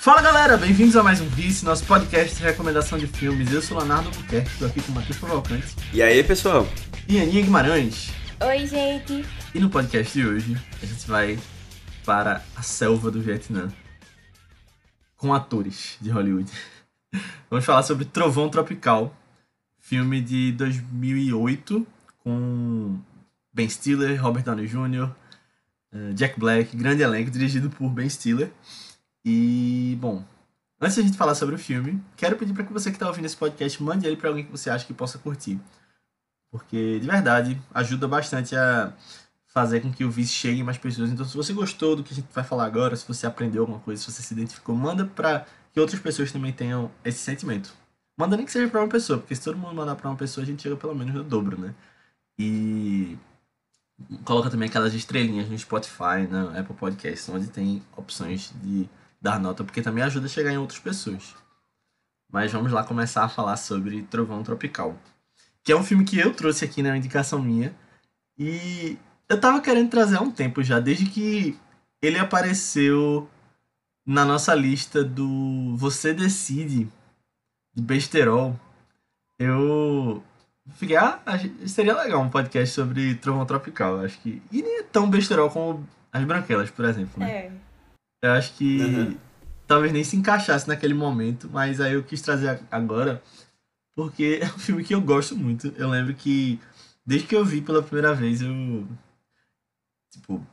Fala galera, bem-vindos a mais um Vice, nosso podcast de recomendação de filmes. Eu sou Leonardo Buquerque, estou aqui com o Matheus Provalcante E aí, pessoal? e Aninha Guimarães. Oi, gente. E no podcast de hoje, a gente vai para a selva do Vietnã com atores de Hollywood. Vamos falar sobre Trovão Tropical, filme de 2008 com Ben Stiller, Robert Downey Jr., eh, Jack Black, grande elenco, dirigido por Ben Stiller. E, bom, antes de a gente falar sobre o filme, quero pedir para que você que está ouvindo esse podcast mande ele para alguém que você acha que possa curtir. Porque, de verdade, ajuda bastante a fazer com que o Vice chegue em mais pessoas. Então, se você gostou do que a gente vai falar agora, se você aprendeu alguma coisa, se você se identificou, manda para que outras pessoas também tenham esse sentimento. Manda nem que seja para uma pessoa, porque se todo mundo mandar para uma pessoa, a gente chega pelo menos no dobro, né? E coloca também aquelas estrelinhas no Spotify, na Apple Podcasts, onde tem opções de dar nota, porque também ajuda a chegar em outras pessoas. Mas vamos lá começar a falar sobre Trovão Tropical, que é um filme que eu trouxe aqui na indicação minha. E eu tava querendo trazer há um tempo já, desde que ele apareceu na nossa lista do Você Decide, de Besterol. Eu fiquei, ah, seria legal um podcast sobre Trovão Tropical, acho que. E nem é tão besterol como as branquelas, por exemplo, né? É. Eu acho que Uhum. talvez nem se encaixasse naquele momento, mas aí eu quis trazer agora porque é um filme que eu gosto muito. Eu lembro que desde que eu vi pela primeira vez, eu tipo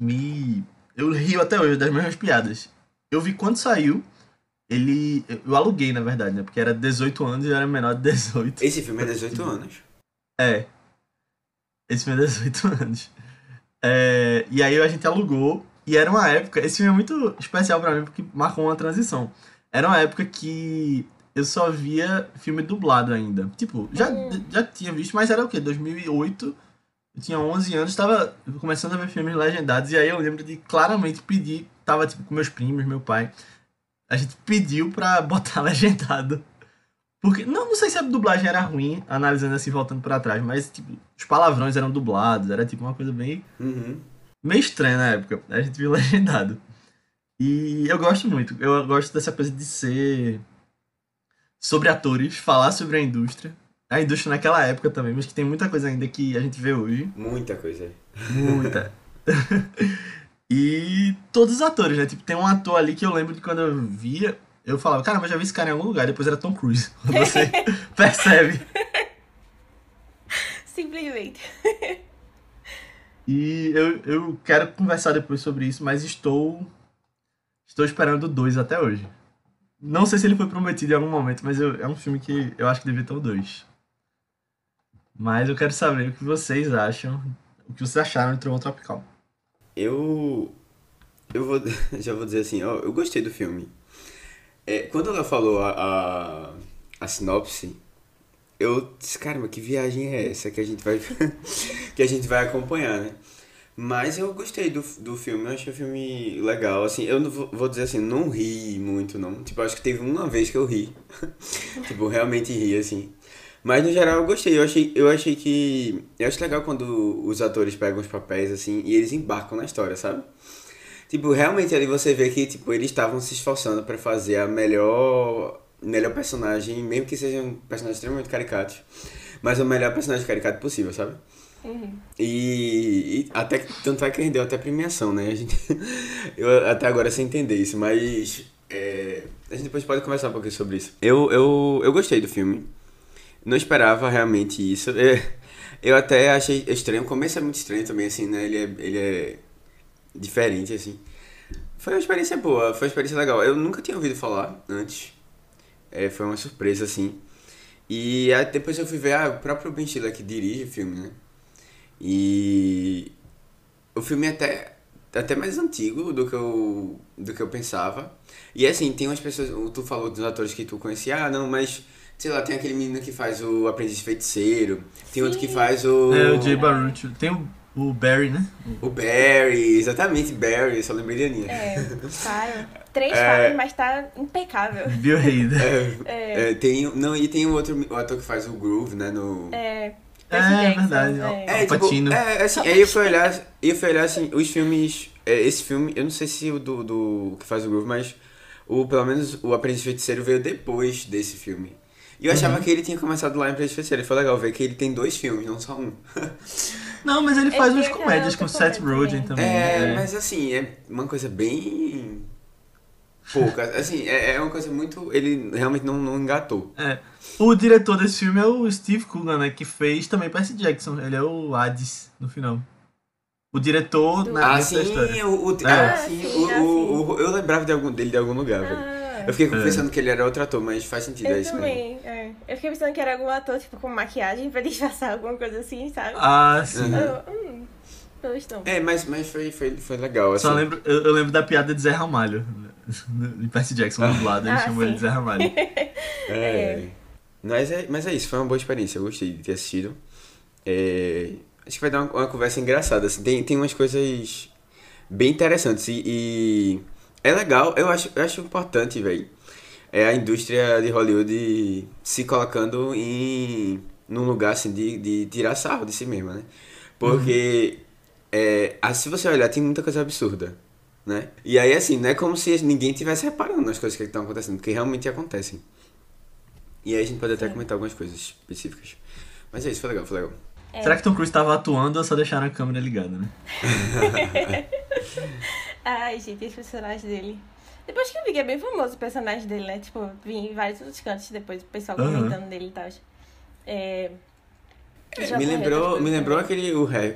me eu rio até hoje das mesmas piadas. Eu vi quando saiu, ele eu aluguei na verdade, né? Porque era 18 anos e eu era menor de 18. Esse filme é 18 anos. É. Esse filme é 18 anos. É, e aí a gente alugou. E era uma época. Esse filme é muito especial pra mim porque marcou uma transição. Era uma época que eu só via filme dublado ainda. Tipo, já, Hum. já tinha visto, mas era o quê? 2008. Eu tinha 11 anos, tava começando a ver filmes legendados. E aí eu lembro de claramente pedir. Tava tipo com meus primos, meu pai. A gente pediu pra botar legendado. Porque, não, não sei se a dublagem era ruim, analisando assim, voltando pra trás, mas, tipo, os palavrões eram dublados, era, tipo, uma coisa bem, Uhum. meio estranha na época. A gente viu legendado. E eu gosto muito, eu gosto dessa coisa de ser sobre atores, falar sobre a indústria. A indústria naquela época também, mas que tem muita coisa ainda que a gente vê hoje. Muita coisa. Muita. e todos os atores, né? Tipo, tem um ator ali que eu lembro de quando eu via, eu falava, cara, mas já vi esse cara em algum lugar, depois era Tom Cruise. Você percebe. Simplesmente. E eu, eu quero conversar depois sobre isso, mas estou estou esperando o 2 até hoje. Não sei se ele foi prometido em algum momento, mas eu- é um filme que eu acho que devia ter o 2. Mas eu quero saber o que vocês acham, o que vocês acharam de Trovão Tropical. Eu. Eu vou. Já vou dizer assim, ó, eu gostei do filme. É, quando ela falou a, a, a sinopse, eu disse, caramba, que viagem é essa que a gente vai. que a gente vai acompanhar, né? Mas eu gostei do, do filme, eu achei o filme legal, assim, eu não vou, vou dizer assim, não ri muito, não. Tipo, acho que teve uma vez que eu ri. tipo, realmente ri, assim. Mas no geral eu gostei, eu achei, eu achei que. Eu acho legal quando os atores pegam os papéis assim e eles embarcam na história, sabe? Tipo, realmente ali você vê que tipo, eles estavam se esforçando pra fazer a melhor, melhor personagem, mesmo que sejam personagens extremamente caricatos, mas o melhor personagem caricato possível, sabe? E, e até tanto é que rendeu até premiação, né? A gente, eu até agora sem entender isso, mas é, a gente depois pode conversar um pouquinho sobre isso. Eu, eu, eu gostei do filme. Não esperava realmente isso. É, eu até achei estranho. O começo é muito estranho também, assim, né? Ele é, ele é diferente, assim. Foi uma experiência boa, foi uma experiência legal. Eu nunca tinha ouvido falar antes. É, foi uma surpresa, assim. E aí depois eu fui ver, ah, o próprio Ben Stiller que dirige o filme, né? E o filme é até, até mais antigo do que, eu, do que eu pensava. E assim, tem umas pessoas, tu falou dos atores que tu conhecia, ah, não, mas sei lá, tem aquele menino que faz o Aprendiz Feiticeiro, tem outro que Sim. faz o. É, o Jay Baruch. Tem o O Barry, né? O Barry, exatamente, Barry, só lembrei de Aninha. É, claro. Três É. falas, mas tá impecável. Bill Hader. É, é, tem, não, e tem um outro o ator que faz o Groove, né, no... É, É, Jackson, verdade. é. É, tipo, Patino. é, assim, aí eu fui olhar, eu fui olhar, assim, os filmes, é, esse filme, eu não sei se o do, do que faz o Groove, mas o, pelo menos o Aprendiz Feiticeiro veio depois desse filme. E eu achava que ele tinha começado lá em Feiticeiro, e foi legal ver que ele tem dois filmes, não só um. Não, mas ele faz Ele umas comédias com Seth Rogen também. É, né? mas assim, é uma coisa bem... pouca, assim, é, é uma coisa muito, ele realmente não, não engatou. É. O diretor desse filme é o Steve Coogan, né? Que fez também Percy Jackson. Ele é o Hades no final. O diretor Do- na Ah, dessa sim, história. o, o, É. ah, Ah, sim, sim, o, ah, eu lembrava de algum, dele de algum lugar, velho. Ah, Eu fiquei É. pensando que ele era outro ator, mas faz sentido, é eu isso mesmo. também. É. Eu fiquei pensando que era algum ator, tipo, com maquiagem pra disfarçar alguma coisa assim, sabe? Ah, sim. Uhum. Eu, hum. É, mas, mas foi, foi, foi legal, assim. Só lembro, eu, eu lembro da piada de Zé Ramalho. De Percy Jackson dublado, ele Ah, chamou ele de sim. Zé Ramalho. É. Mas, é, mas é isso, foi uma boa experiência, eu gostei de ter assistido. É, acho que vai dar uma, uma conversa engraçada, assim, tem, tem umas coisas bem interessantes e, e é legal, eu acho, eu acho importante, velho, é a indústria de Hollywood se colocando em num lugar, assim, de, de tirar sarro de si mesma, né? Porque, é, ah, se você olhar, tem muita coisa absurda, né? E aí, assim, não é como se ninguém estivesse reparando nas coisas que estão acontecendo, porque realmente acontecem. E aí a gente pode até comentar algumas coisas específicas. Mas é isso, foi legal, foi legal. É. Será que Tom Cruise tava atuando ou só deixaram a câmera ligada, né? Ai, gente, esse personagem dele. Depois que eu vi que é bem famoso o personagem dele, né? Tipo, vi em vários outros cantos depois o pessoal Aham. comentando dele e tal. É. já me lembrou, me lembrou aquele o Harvey.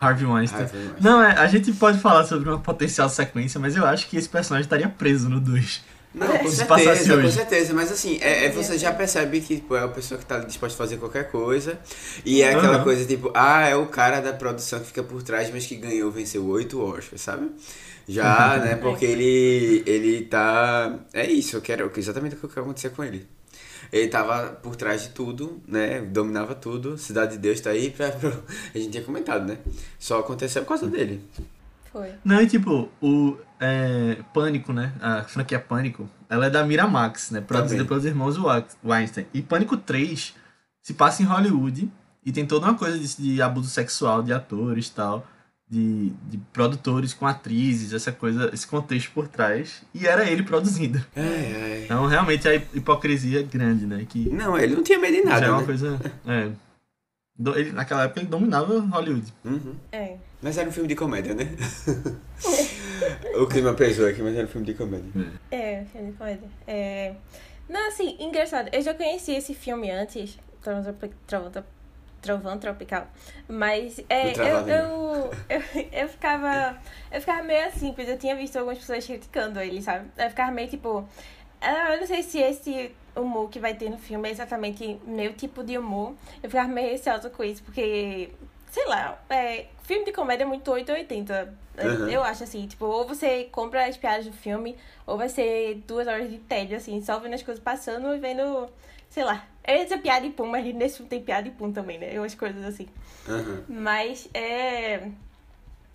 Harvey Weinstein. Não, é, a gente pode falar sobre uma potencial sequência, mas eu acho que esse personagem estaria preso no 2. Não, É. com certeza, com certeza. Mas assim, é, é- você já percebe que tipo, é uma pessoa que tá disposta a fazer qualquer coisa. E é aquela Aham. coisa tipo, ah, é o cara da produção que fica por trás, mas que ganhou, venceu oito Oscars, sabe? Já, né? Porque ele, ele tá. É isso, eu quero exatamente o que vai acontecer com ele. Ele tava por trás de tudo, né? Dominava tudo. Cidade de Deus tá aí pra. pra- A gente tinha comentado, né? Só aconteceu por causa dele. Foi. Não, e tipo, o é, Pânico, né? A franquia Pânico, ela é da Miramax, né? Produzida pelos irmãos Weinstein. E Pânico 3 se passa em Hollywood e tem toda uma coisa disso de abuso sexual de atores e tal. De, de produtores com atrizes, essa coisa, esse contexto por trás. E era ele produzindo. Ai, ai. Então, realmente, a hipocrisia é grande, né? Que Não, ele não tinha medo de já nada. é uma né? coisa. É. Ele- naquela época ele dominava Hollywood. Uhum. É. Mas era um filme de comédia, né? o clima pesou aqui, mas era um filme de comédia. É, filme de comédia. É... Não, assim, engraçado. Eu já conheci esse filme antes, Trovão, Tropi- Trovão, Trop- Trovão Tropical. Mas é, eu, eu, eu, eu ficava. Eu ficava meio assim, porque eu tinha visto algumas pessoas criticando ele, sabe? Eu ficava meio tipo. ah, Eu não sei se esse humor que vai ter no filme é exatamente meu tipo de humor. Eu ficava meio receosa com isso, porque. Sei lá, é, filme de comédia é muito 880. Uhum. Eu acho assim, tipo, ou você compra as piadas do filme, ou vai ser duas horas de tédio, assim, só vendo as coisas passando e vendo, sei lá. Eu ia dizer piada e pum, mas nesse filme tem piada e pum também, né? Umas coisas assim. Aham. Mas é.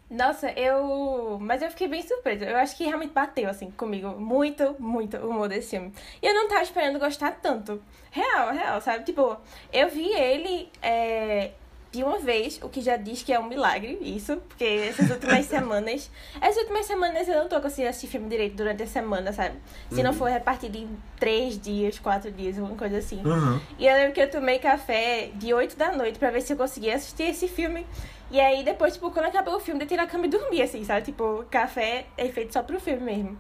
Nossa, eu. Mas eu fiquei bem surpresa. Eu acho que realmente bateu, assim, comigo. Muito, muito o humor desse filme. E eu não tava esperando gostar tanto. Real, real, sabe? Tipo, eu vi ele é, de uma vez, o que já diz que é um milagre, isso. Porque essas últimas semanas. Essas últimas semanas eu não tô conseguindo assistir filme direito durante a semana, sabe? Se não for repartido em três dias, quatro dias, alguma coisa assim. Uhum. E eu lembro que eu tomei café de 8 da noite pra ver se eu conseguia assistir esse filme. E aí depois, tipo, quando acabou o filme, eu tirei a cama e dormi, assim, sabe? Tipo, café é feito só pro filme mesmo.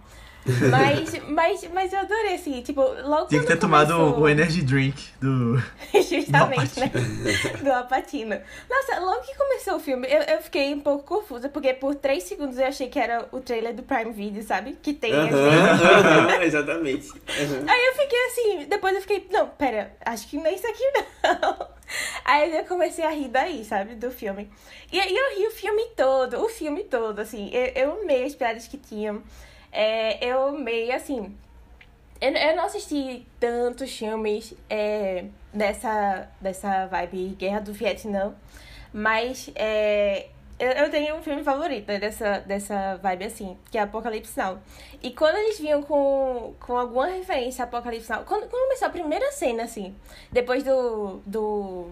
Mas, mas, mas eu adorei, assim, tipo, logo Tinha que ter tomado começou- o Energy Drink do. Justamente, né? Do Apatino. Nossa, logo que começou o filme, eu, eu fiquei um pouco confusa, porque por três segundos eu achei que era o trailer do Prime Video, sabe? Que tem assim. Aham, aham, exatamente. Aham. Aí eu fiquei assim, depois eu fiquei, não, pera, acho que não é isso aqui não. Aí eu comecei a rir daí, sabe, do filme. E aí eu ri o filme todo, o filme todo, assim. Eu, eu amei as piadas que tinham. É, eu amei, assim. Eu, eu não assisti tantos filmes é, dessa, dessa vibe Guerra do Vietnã. Mas é, eu, eu tenho um filme favorito né, dessa, dessa vibe assim, que é Apocalipse Now. E quando eles vinham com, com alguma referência a Apocalipse Now, quando, quando começou a primeira cena, assim, depois do. do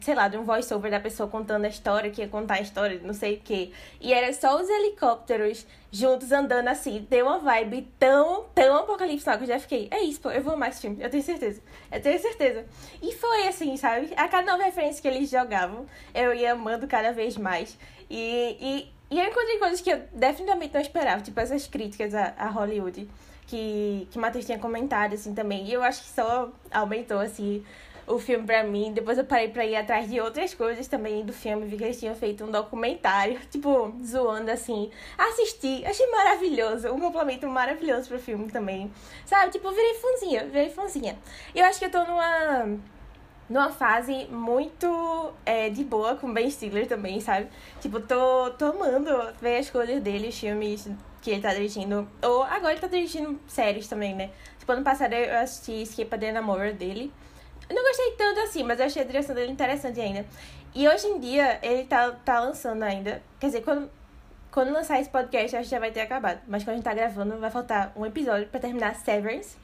sei lá, de um voice-over da pessoa contando a história, que ia contar a história, não sei o quê. E era só os helicópteros juntos andando assim. Deu uma vibe tão, tão apocalipse que eu já fiquei. É isso, pô, eu vou amar esse filme, eu tenho certeza. Eu tenho certeza. E foi assim, sabe? A cada nova referência que eles jogavam, eu ia amando cada vez mais. E, e, e eu encontrei coisas que eu definitivamente não esperava, tipo essas críticas a, a Hollywood. Que, que o Matheus tinha comentado, assim, também. E eu acho que só aumentou, assim, o filme pra mim. Depois eu parei pra ir atrás de outras coisas também do filme. Vi que eles tinham feito um documentário, tipo, zoando assim. Assisti, achei maravilhoso. Um complemento maravilhoso pro filme também. Sabe? Tipo, virei fãzinha, virei fãzinha. Eu acho que eu tô numa. Numa fase muito é, de boa com Ben Stiller também, sabe? Tipo, tô, tô amando ver as coisas dele, os filmes que ele tá dirigindo. Ou agora ele tá dirigindo séries também, né? Tipo, ano passado eu assisti Escape the Namor dele. Eu não gostei tanto assim, mas eu achei a direção dele interessante ainda. E hoje em dia, ele tá, tá lançando ainda. Quer dizer, quando, quando lançar esse podcast, acho que já vai ter acabado. Mas quando a gente tá gravando, vai faltar um episódio pra terminar Severance.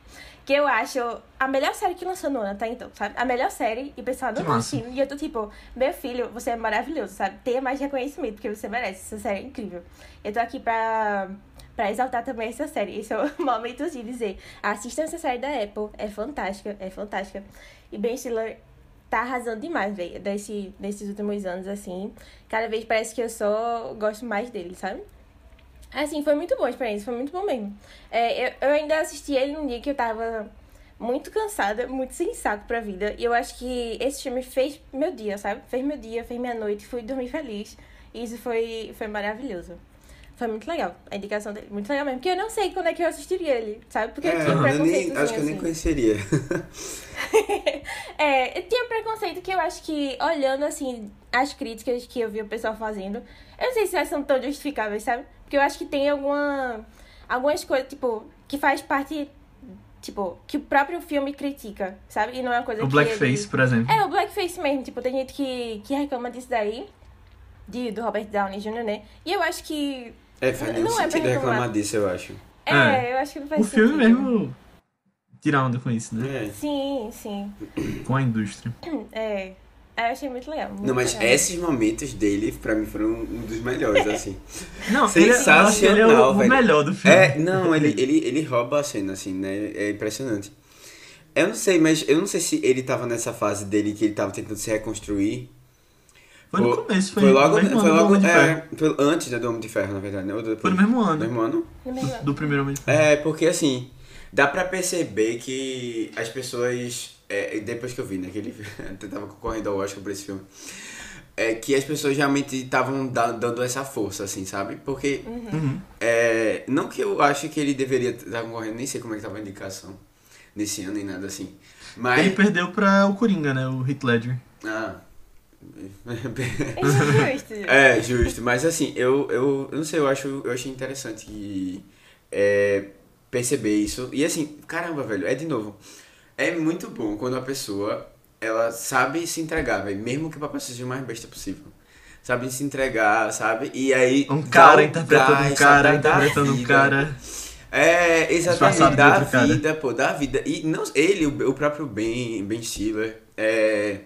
Que eu acho a melhor série que lançou no ano, tá? Então, sabe? A melhor série. E o pessoal não tá assistindo. E eu tô tipo, meu filho, você é maravilhoso, sabe? Tenha mais reconhecimento, porque você merece. Essa série é incrível. Eu tô aqui pra para exaltar também essa série. Esse é o momento de dizer: assistam essa série da Apple, é fantástica, é fantástica. E Ben Stiller tá arrasando demais, velho, desse, nesses últimos anos, assim. Cada vez parece que eu só gosto mais dele, sabe? Assim, foi muito bom a experiência, foi muito bom mesmo. É, eu, eu ainda assisti ele num dia que eu tava muito cansada, muito sem saco pra vida. E eu acho que esse filme fez meu dia, sabe? Fez meu dia, fez minha noite, fui dormir feliz. E isso foi, foi maravilhoso. Foi muito legal a indicação dele. Muito legal mesmo. Porque eu não sei quando é que eu assistiria ele, sabe? Porque é, eu tinha um preconceito. Nem, acho que eu nem assim. conheceria. é, eu tinha um preconceito que eu acho que, olhando assim, as críticas que eu vi o pessoal fazendo, eu não sei se elas são tão justificáveis, sabe? Porque eu acho que tem alguma. algumas coisas, tipo, que faz parte tipo, que o próprio filme critica, sabe? E não é uma coisa o que. O blackface, ele... por exemplo. É, o blackface mesmo. Tipo, tem gente que, que reclama disso daí. De, do Robert Downey Jr., né? E eu acho que é, faz nenhum não é sentido é reclamar disso, eu acho. É, é, eu acho que não faz o sentido. O filme mesmo tirar onda com isso, né? É. Sim, sim. Com a indústria. É. Eu achei muito legal. Muito não, mas legal. esses momentos dele, pra mim, foram um dos melhores, assim. Não, Sensacional, ele é, ele é o, velho. melhor do filme. É, não, ele, ele, ele rouba a cena, assim, né? É impressionante. Eu não sei, mas eu não sei se ele tava nessa fase dele que ele tava tentando se reconstruir foi no começo, foi, foi logo, no mesmo foi ano logo, do é, foi antes do Homem de Ferro, na verdade, né? Foi no mesmo ano. No mesmo ano? Do, do primeiro Homem de Ferro. É, porque assim, dá pra perceber que as pessoas, é, depois que eu vi, né, que ele tava concorrendo ao Oscar por esse filme, é que as pessoas realmente estavam dando essa força, assim, sabe? Porque, uhum. é, não que eu ache que ele deveria estar concorrendo, nem sei como é que tava a indicação nesse ano, nem nada assim. Mas... Ele perdeu pra o Coringa, né, o Heath Ledger. Ah... É justo. é, justo. Mas assim, eu, eu, eu não sei, eu, acho, eu achei interessante que, é, perceber isso. E assim, caramba, velho, é de novo. É muito bom quando a pessoa ela sabe se entregar, velho, mesmo que o papai seja o mais besta possível. Sabe se entregar, sabe? E aí. Um cara interpretando um cara, interpretando um cara. É, exatamente, da vida, cara. pô, da vida. E não, ele, o, o próprio Ben, Ben Stiller, é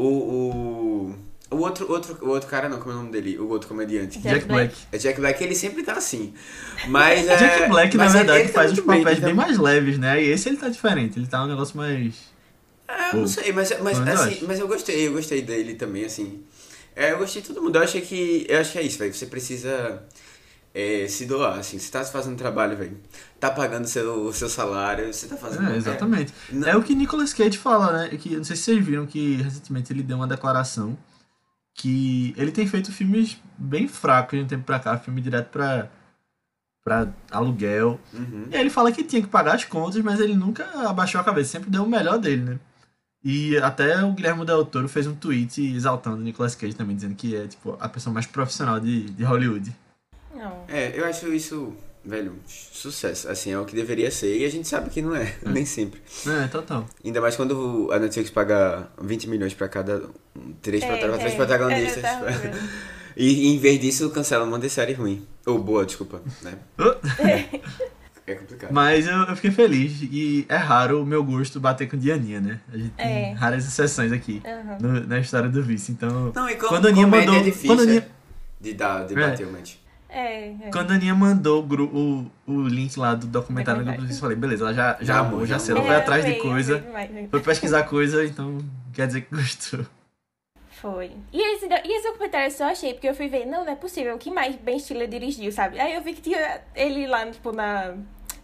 o, o, o outro, outro, o outro cara, não, como é o nome dele? O outro comediante. Jack, Black. É Jack Black, ele sempre tá assim. Mas é. Jack Black, na verdade, ele, ele faz tá os papéis bem, bem tá... mais leves, né? E esse ele tá diferente, ele tá um negócio mais. É, eu não sei, mas, mas, assim, eu mas eu gostei, eu gostei dele também, assim. É, eu gostei de todo mundo. Eu achei que. Eu acho que é isso, velho. Você precisa é, se doar, assim. Você tá fazendo trabalho, velho. Tá pagando seu, o seu salário, você tá fazendo. É, exatamente. É, é, o que Nicolas Cage fala, né? Que, não sei se vocês viram que recentemente ele deu uma declaração que ele tem feito filmes bem fracos de um tempo pra cá, filme direto pra, pra aluguel. Uhum. E aí ele fala que tinha que pagar as contas, mas ele nunca abaixou a cabeça, sempre deu o melhor dele, né? E até o Guilherme Del Toro fez um tweet exaltando o Nicolas Cage também, dizendo que é tipo a pessoa mais profissional de, de Hollywood. Não. É, eu acho isso velho, sucesso. Assim, é o que deveria ser. E a gente sabe que não é, nem sempre. É, total. Ainda mais quando a Netflix paga 20 milhões pra cada. Três, É, pra, três é, protagonistas. é, vendo. e em vez disso, cancela um de série ruim. Ou boa, desculpa. Né? É complicado. Mas eu, eu fiquei feliz e é raro o meu gosto bater com Dianinha, né? A gente É. tem raras exceções aqui Aham. no- na história do vice. Então, Não, e como Quando a Aninha mandou- é difícil quando a Aninha- é, de, dar, de É. bater o match. É, é. quando a Aninha mandou o, o, o link lá do documentário do Documentário. vice, eu falei, beleza, ela já, já, amou, já sei, ela foi É, atrás de coisa, amei. foi pesquisar coisa, então quer dizer que gostou. Foi. E esse, e esse documentário eu só achei, porque eu fui ver, não, não é possível, que mais Ben Stiller dirigiu, sabe? Aí eu vi que tinha ele lá, tipo, na,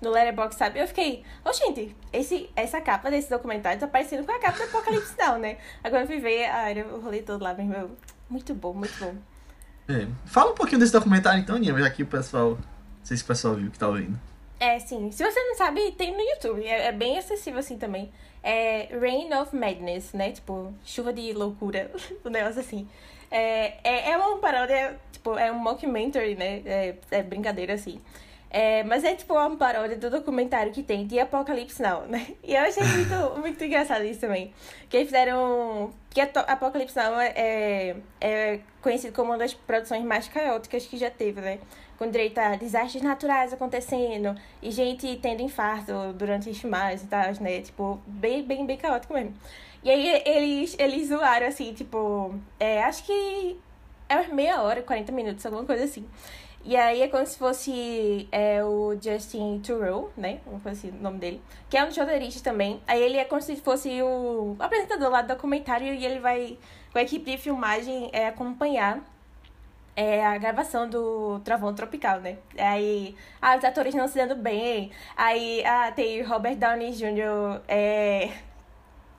no Letterboxd, sabe? Eu fiquei, ô gente, esse, essa capa desse documentário tá parecendo com a capa do Apocalipse Now, né? Agora eu fui ver, ah, o rolê todo lá, meu irmão. Muito bom, muito bom. É. Fala um pouquinho desse documentário então, Aninha, já que o pessoal, não sei se o pessoal viu que tá ouvindo. É, sim. Se você não sabe, tem no YouTube. É, é bem acessível assim também. É Rain of Madness, né? Tipo, chuva de loucura. um negócio assim. É, é, é uma paródia, tipo, é um mockumentary, né? É, é brincadeira assim. É, mas é tipo uma paródia do documentário que tem de Apocalipse Now, né? E eu achei muito, muito engraçado isso também. Que eles fizeram. Que Apocalipse Now é, é, é conhecido como uma das produções mais caóticas que já teve, né? Com direito a desastres naturais acontecendo e gente tendo infarto durante as filmagens e tal, né? Tipo, bem, bem, bem caótico mesmo. E aí eles, eles zoaram assim, tipo, é, acho que é umas meia hora, 40 minutos, alguma coisa assim. E aí é como se fosse é, o Justin Theroux, né? Fazer assim, o nome dele. Que é um roteiristas também. Aí ele é como se fosse o apresentador lá do documentário e ele vai, com a equipe de filmagem, é, acompanhar é, a gravação do Travão Tropical, né? Aí ah, os atores não se dando bem. Aí ah, tem Robert Downey Jr. É,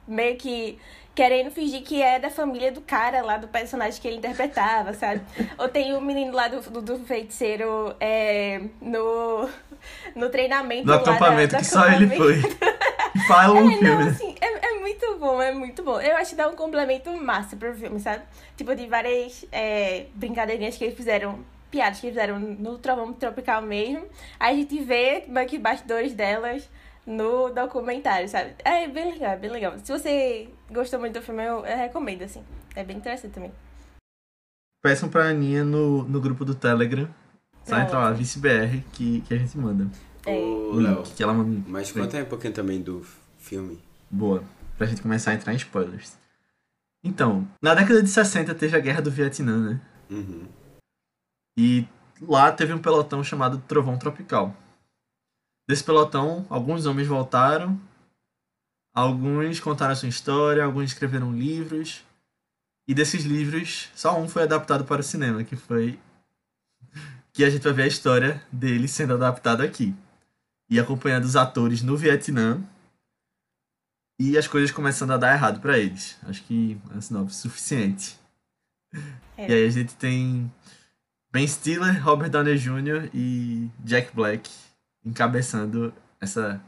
meio que querendo fingir que é da família do cara lá, do personagem que ele interpretava, sabe? Ou tem o menino lá do, do, do feiticeiro é, no, no treinamento No lá da- acampamento do que só ele acampamento. foi. Fala um É, filme. não, assim, é, é muito bom, é muito bom. Eu acho que dá um complemento massa pro filme, sabe? Tipo, de várias é, brincadeirinhas que eles fizeram, piadas que fizeram no Trovão Tropical mesmo. Aí a gente vê meio que bastidores delas no documentário, sabe? É bem legal, é bem legal. Se você gostou muito do filme, eu, eu recomendo, assim. É bem interessante também. Peçam pra Aninha no, no grupo do Telegram. Só Ah, entra lá. ViceBR, que, que a gente manda. É. Ô, O Léo, link que ela manda. mas conta aí um pouquinho também do filme. Boa. Pra gente começar a entrar em spoilers. Então, na década de 60 teve a Guerra do Vietnã, né? Uhum. E lá teve um pelotão chamado Trovão Tropical. Desse pelotão, alguns homens voltaram, alguns contaram a sua história, alguns escreveram livros. E desses livros, só um foi adaptado para o cinema, que foi que a gente vai ver a história dele sendo adaptado aqui. E acompanhando os atores no Vietnã e as coisas começando a dar errado para eles. Acho que é sinopse suficiente. É. E aí a gente tem Ben Stiller, Robert Downey Jr. e Jack Black encabeçando essa,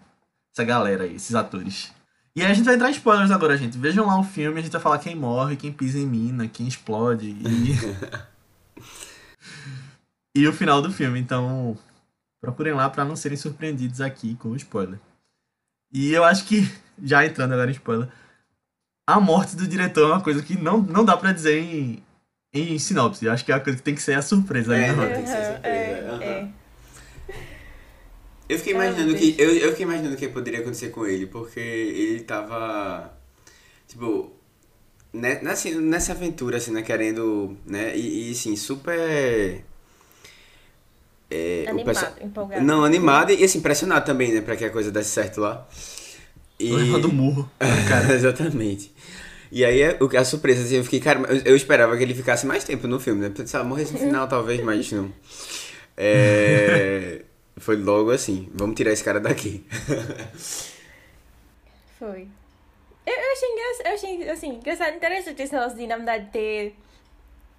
essa galera aí, esses atores. E aí a gente vai entrar em spoilers agora, gente. Vejam lá o filme, a gente vai falar quem morre, quem pisa em mina, quem explode e. e o final do filme. Então, procurem lá pra não serem surpreendidos aqui com o spoiler. E eu acho que, já entrando agora em spoiler, a morte do diretor é uma coisa que não, não dá pra dizer em, em sinopse. Eu acho que é a coisa que tem que ser a surpresa aí É, na né? hora. tem que ser Aham, surpresa, é, é. Eu fiquei imaginando que. Eu, eu fiquei imaginando o que poderia acontecer com ele, porque ele tava. Tipo. né, Nessa, nessa aventura, assim, né? Querendo. né? E, e assim, super. É, o Animado, perso- empolgado. Não, animado e assim, pressionado também, né? Pra que a coisa desse certo lá. E... Leva do murro. Cara, Exatamente. E aí, a, o- a surpresa, assim, eu fiquei, cara, eu, eu esperava que ele ficasse mais tempo no filme, né? Pensava, morresse no final, talvez, mas não. É, foi logo assim, vamos tirar esse cara daqui. Foi. Eu, eu achei engraçado, eu achei, assim, engraçado, interessante esse negócio de, na verdade, ter...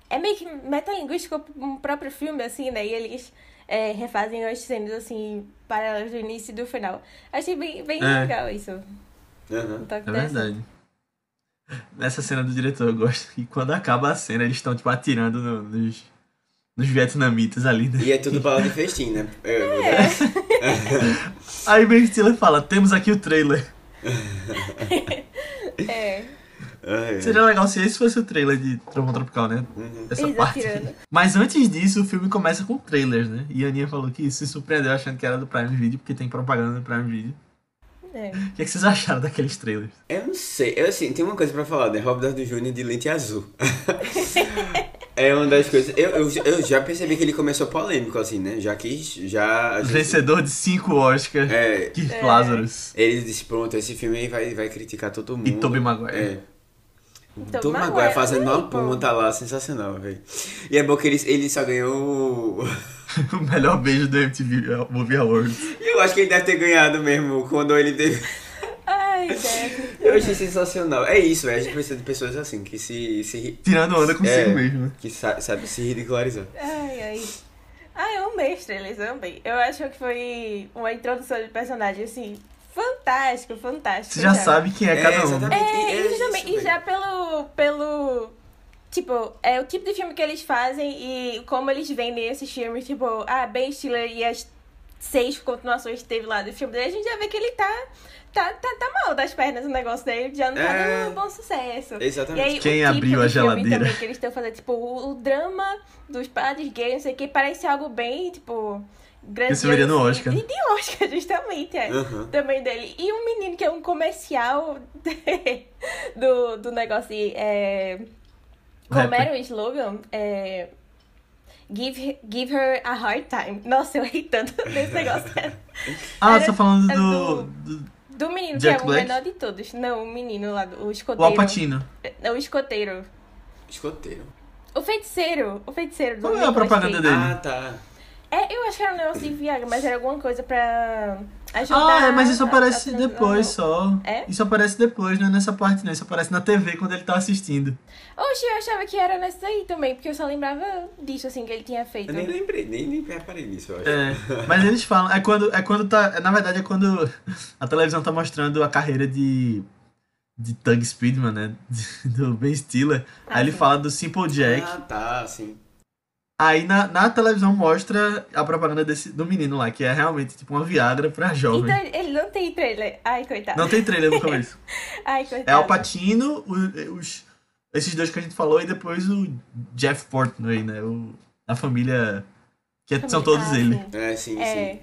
É meio que metalinguístico um próprio filme, assim, né? E eles é, refazem as cenas, assim, paralelas do início e do final. Achei bem, bem É. legal isso. Aham. Um toque é verdade. Nessa cena do diretor, eu gosto que quando acaba a cena, eles estão, tipo, atirando no- nos, nos vietnamitas ali, né? E é tudo bala de festim, né? É, Aí Ben Stiller fala, temos aqui o trailer. É. é. Seria legal se esse fosse o trailer de Trovão Tropical, né? Uhum. Essa Eles parte. atirando. Mas antes disso, o filme começa com trailers, né? E a Aninha falou que se surpreendeu achando que era do Prime Video, porque tem propaganda do Prime Video. É. O que, é que vocês acharam daqueles trailers? Eu não sei. Eu, assim, tem uma coisa pra falar, né? Robert Downey Jr. de lente azul. é uma das coisas... Eu, eu, eu já percebi que ele começou polêmico, assim, né? Já que... Já, gente- Vencedor de 5 Oscars, É, Keith Lazarus. ele disse, pronto, esse filme aí vai, vai criticar todo mundo. E Tobey Maguire. É. Então, Tobey Maguire fazendo uma ponta lá, sensacional, velho. E é bom que ele, ele só ganhou... o- o melhor beijo do MTV Movie Awards. E eu acho que ele deve ter ganhado mesmo, quando ele teve... Ai. Eu achei sensacional. É isso, velho. A gente precisa de pessoas assim, que se... se Tirando onda consigo É. mesmo. né? que sa- sabe se ridicularizar. Ai, ai. Ai, eu amei as trailers, eu amei. Eu acho que foi uma introdução de personagem, assim, fantástico, fantástico. Você já sabe quem é, É, cada um. É, É e, justamente, isso, e já pelo, pelo. Tipo, é o tipo de filme que eles fazem e como eles vendem esses filmes, tipo, ah, Ben Stiller e as seis continuações que teve lá do filme dele, a gente já vê que ele tá. Tá, tá, tá mal das pernas o negócio dele, já não tá É. dando um bom sucesso. Exatamente. E aí, Quem o tipo abriu a de geladeira? Também que eles estão fazendo, tipo, o, o drama dos padres gays, não sei o que, parece algo bem, tipo, grande. Esse viria no Oscar. E de Oscar, justamente, é. Aham. Também dele. E um menino que é um comercial do, do negócio de, é, Como era o slogan? É, give, give her a hard time. Nossa, eu ri tanto desse negócio. Ah, Era- você tá falando do, do- do. Do menino, Jack que é o Black? menor de todos. Não, o menino lá, do- o O escoteiro. Alpatino. É, O escoteiro. Escoteiro. O feiticeiro. O feiticeiro do Qual é a propaganda dele? Ah, tá. É, eu acho que era um negócio de Viagra, mas era alguma coisa pra ajudar. Ah, é, mas isso aparece a- a- depois só. É? Isso aparece depois, não é nessa parte, não. Isso aparece na TV quando ele tá assistindo. Oxe, eu achava que era nessa aí também, porque eu só lembrava disso, assim, que ele tinha feito. Eu nem lembrei, nem, nem reparei nisso, eu acho. É, mas eles falam, é quando, é quando tá. é, Na verdade, é quando a televisão tá mostrando a carreira de. de Tug Speedman, né? Do Ben Stiller. Ah, Aí ele sim. fala do Simple Jack. Ah, tá, sim. Aí na, na televisão mostra a propaganda desse, do menino lá, que é realmente tipo uma Viagra pra jovem. Então ele- não tem trailer. Ai, coitado. Não tem trailer no começo. Ai, coitado. É o- os, esses dois que a gente falou, e depois o Jeff Portnoy, né? O, a família. Que é- são todos Ah, ele. sim. É, sim, É. sim.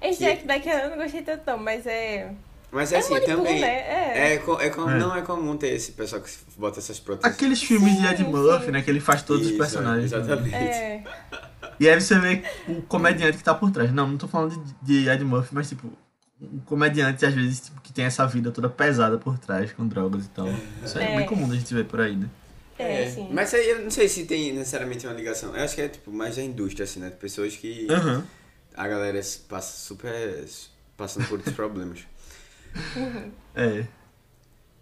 Esse Que- Jack Black eu não gostei tanto, não, mas é. Mas é É assim, também. né? É. É, é É. Não é comum ter esse pessoal que bota essas próteses. Aqueles filmes de Ed Sim, Murphy, sim. né? Que ele faz todos os Isso, personagens. né? Exatamente. É. E aí você vê o comediante que tá por trás. Não, não tô falando de, de Ed Murphy, mas tipo, um comediante, às vezes, tipo, que tem essa vida toda pesada por trás, com drogas e tal. Isso é, É. bem comum da gente ver por aí, né? É, sim. Mas aí eu não sei se tem necessariamente uma ligação. Eu acho que é tipo mais da indústria, assim, né? De pessoas que Aham. a galera passa super passando por esses problemas. É.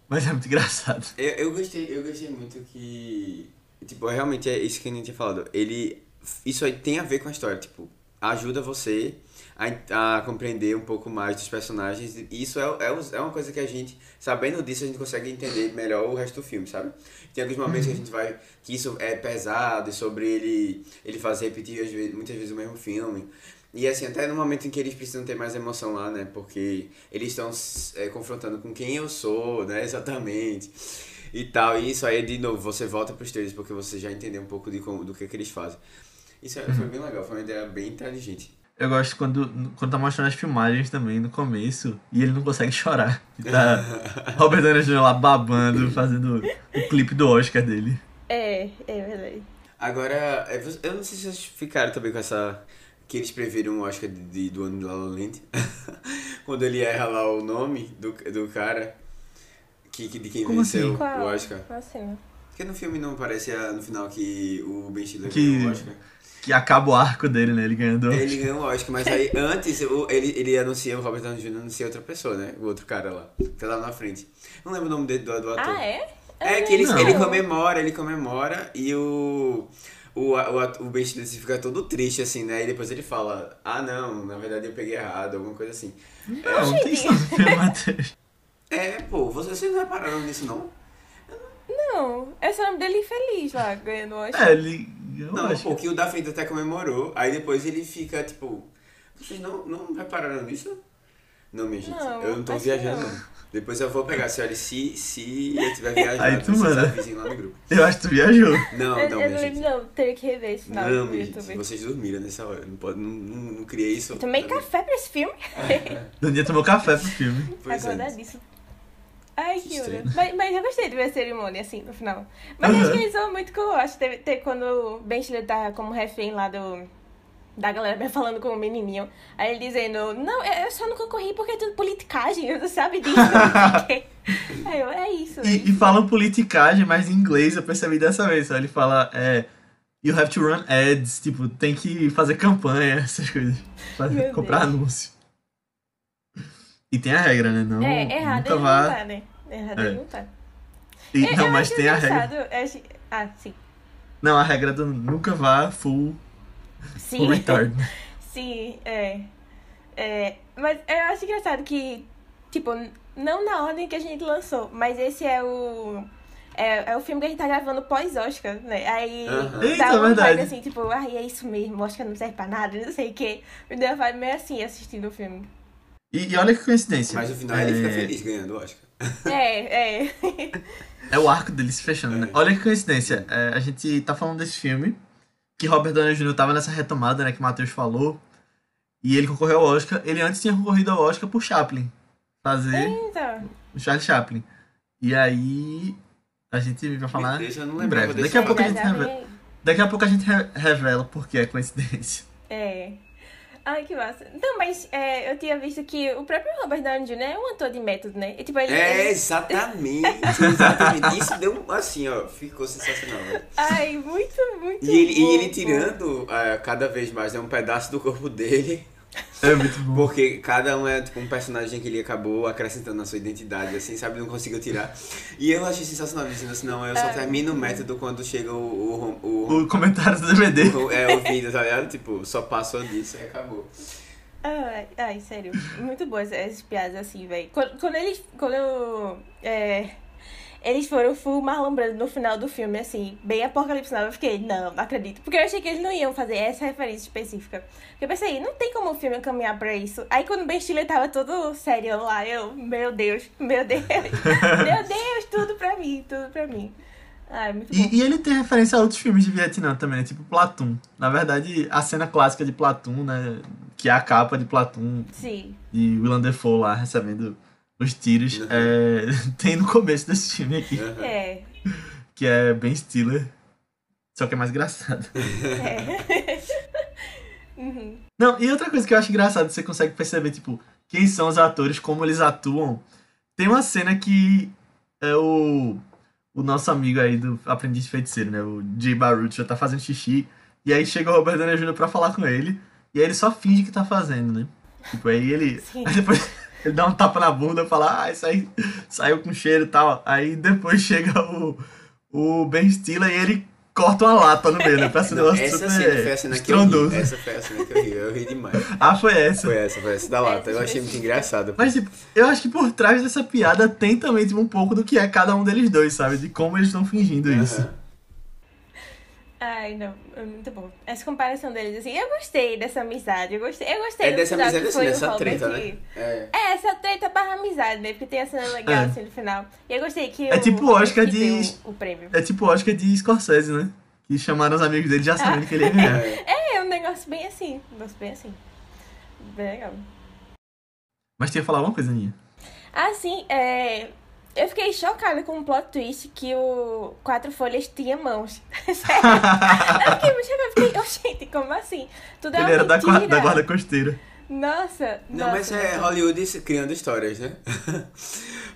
Mas é muito engraçado. Eu, eu gostei, eu gostei muito que. Tipo, realmente é isso que a gente tinha falado. Ele. Isso aí tem a ver com a história, tipo, ajuda você a, a compreender um pouco mais dos personagens. E isso é, é, é uma coisa que a gente, sabendo disso, a gente consegue entender melhor o resto do filme, sabe? Tem alguns momentos que a gente vai. que isso é pesado, e sobre ele, ele fazer repetir vezes- muitas vezes o mesmo filme. E assim, até no momento em que eles precisam ter mais emoção lá, né? Porque eles estão é, confrontando com quem eu sou, né? Exatamente. E tal. E isso aí, de novo, você volta pros trailers porque você já entendeu um pouco de como, do que, que eles fazem. Isso é- foi bem legal, foi uma ideia bem inteligente. Eu gosto quando, quando tá mostrando as filmagens também no começo e ele não consegue chorar. Tá Robert Downey Jr. lá babando, fazendo o clipe do Oscar dele. É, é verdade. Agora, é, eu não sei se vocês ficaram também com essa. Que eles previram o Oscar de, de- do ano de La La Land. Quando ele erra lá o nome do, do cara. Que, que- de quem Como venceu assim? Qual? o Oscar. Cena? Porque no filme não aparece ah, no final que o Ben Stiller Que- ganhou o Oscar. Que acaba o arco dele, né? Ele ganhando. Ele ganhou o Oscar, mas aí antes o- ele, ele anuncia, o Robert Downey Jr. anuncia outra pessoa, né? O outro cara lá, que tá lá na frente. Não lembro o nome dele, do, do ator. Ah, é? É que ele, Não. ele comemora, ele comemora e o. O, o, o Ben Stiller fica todo triste, assim, né? E depois ele fala, ah não, na verdade eu peguei errado, alguma coisa assim. Não, não tem isso filme, Matheus. É, pô, vocês não repararam nisso, não? Não, esse é o nome dele feliz lá, ganhando o Oscar. É, ele Eu Não, acho. pô, que o da frente até comemorou. Aí depois ele fica, tipo. Vocês não, não repararam nisso? Não, minha gente. Não, eu não tô viajando, não. Depois eu vou pegar, senhora, se, se eu tiver viajando, Aí tu vocês manda. avisem lá no grupo. Eu acho que tu viajou. Não, eu, não, eu minha não gente. lembro, não. Teria que rever esse final Não, do minha gente, YouTube. vocês dormiram nessa hora. Não, pode, não, não, não criei isso. Eu tomei café pra esse filme. Daninha tomou café pro filme. Pois é. Agora disso. Ai, que horror. Mas, mas eu gostei de ver a cerimônia, assim, no final. Mas acho que eles são muito cool. Acho que teve, teve quando o Ben Stiller tá como refém lá do... Da galera me falando com o menininho. Aí ele dizendo, não, eu só não concorri porque é tudo politicagem, eu não sabe disso. Aí eu, é isso. é E, e isso. falam politicagem, mas em inglês eu percebi dessa vez. Ele fala, é. You have to run ads, tipo, tem que fazer campanha, essas coisas. Fazer- comprar Deus. anúncio. E tem a regra, né? Não, É, errado nunca ele vá. não tá, né? Errado É. ele não tá. E- Eu- não, eu mas tem a regra. acho- Ah, sim. Não, a regra do nunca vá full, Sim. full retard. Sim, é. é. Mas eu acho engraçado que, tipo, não na ordem que a gente lançou, mas esse é o. É, é o filme que a gente tá gravando pós-Oscar, né? Aí Aham. Eita, dá uma verdade. vibe assim, tipo, ai, é isso mesmo, Oscar não serve pra nada, não sei o quê. Me deu uma vibe meio assim assistindo o filme. E, e olha que coincidência. Mas no final é, ele fica feliz ganhando o Oscar. É, é. É o arco dele se fechando, né? É. Olha que coincidência. é, a gente tá falando desse filme, que Robert Downey Jr. tava nessa retomada, né, que o Matheus falou. E ele concorreu ao Oscar. Ele antes tinha concorrido ao Oscar por Chaplin. Fazer Então, o Charlie Chaplin. E aí a gente vai falar em breve. Daqui a pouco a gente revela. Daqui a pouco a gente re- revela porque é coincidência. É. Ai, que massa. Não, mas é, eu tinha visto que o próprio Robert Downey Jr. é um ator de método, né? E, tipo, ele, É, ele- exatamente. Exatamente. Isso deu assim, ó, ficou sensacional. velho. Ai, muito, muito E ele, e ele tirando ah, cada vez mais né, um pedaço do corpo dele. É muito bom. Porque cada um é tipo um personagem que ele acabou acrescentando na sua identidade, assim, sabe? Não conseguiu tirar. E eu achei sensacional dizendo assim, não, eu só É. termino o método quando chega o. o, o, O comentário do DVD. o- é, o vídeo, tá ligado? Tipo, só passou disso e acabou. Ai, ai, sério. Muito boas essas piadas assim, velho. Quando, quando eles. Quando. É, eles foram full Marlon Brando no final do filme, assim, bem apocalipse Now, eu fiquei, não, não acredito. Porque eu achei que eles não iam fazer essa referência específica. Porque eu pensei, não tem como o filme caminhar pra isso. Aí quando o Ben Stiller tava todo sério lá, eu, meu Deus, meu Deus, meu Deus, tudo pra mim, tudo pra mim. Muito bom. E, e ele tem referência a outros filmes de Vietnã também, né? Tipo Platum. Na verdade, a cena clássica de Platum, né? Que é a capa de Platum Sim. e Willem Dafoe lá recebendo os tiros. Uhum. é, tem no começo desse filme aqui, Aham. É. que é Ben Stiller. Só que é mais engraçado. É. uhum. Não, e outra coisa que eu acho engraçado, você consegue perceber, tipo, quem são os atores, como eles atuam. Tem uma cena que é o, o nosso amigo aí do Aprendiz de Feiticeiro, né? O Jay Baruch já tá fazendo xixi. E aí chega o Robert Downey Jr. pra falar com ele. E aí ele só finge que tá fazendo, né? Tipo, aí ele. Sim. Aí depois ele dá um tapa na bunda e fala, ah, isso aí saiu com cheiro e tal. Aí depois chega o, o Ben Stiller e ele corta uma lata no meio, né? Pra ser um negócio essa super cena foi a cena que eu ri. estrondoso. Essa foi a cena que eu ri. Eu ri demais. Ah, foi essa. Foi essa, foi essa da lata. Eu achei muito engraçado. Mas, tipo, eu acho que por trás dessa piada tem também, tipo, um pouco do que é cada um deles dois, sabe? De como eles estão fingindo isso. Ai, não, é muito bom. Essa comparação deles, assim, eu gostei dessa amizade, eu gostei, eu gostei É do dessa final amizade que assim, foi o dessa treta, e- né? É. É, essa treta barra amizade, né? Porque tem a cena legal, É. assim, no final. E eu gostei que É o tipo o Oscar de- deu o prêmio. É tipo o Oscar de Scorsese, né? Que chamaram os amigos dele já sabendo que ele ia ganhar. É. É, é um negócio bem assim, um negócio bem assim. Bem legal. Mas tinha que falar alguma coisa, Aninha. Ah, sim, é... Eu fiquei chocada com o plot twist que o Quatro Folhas tinha mãos. Sério. Eu fiquei muito chocada. Eu fiquei, oh, gente, como assim? Tudo é ele era da, da guarda costeira. Nossa, Não, mas nossa, é nossa. Hollywood criando histórias, né?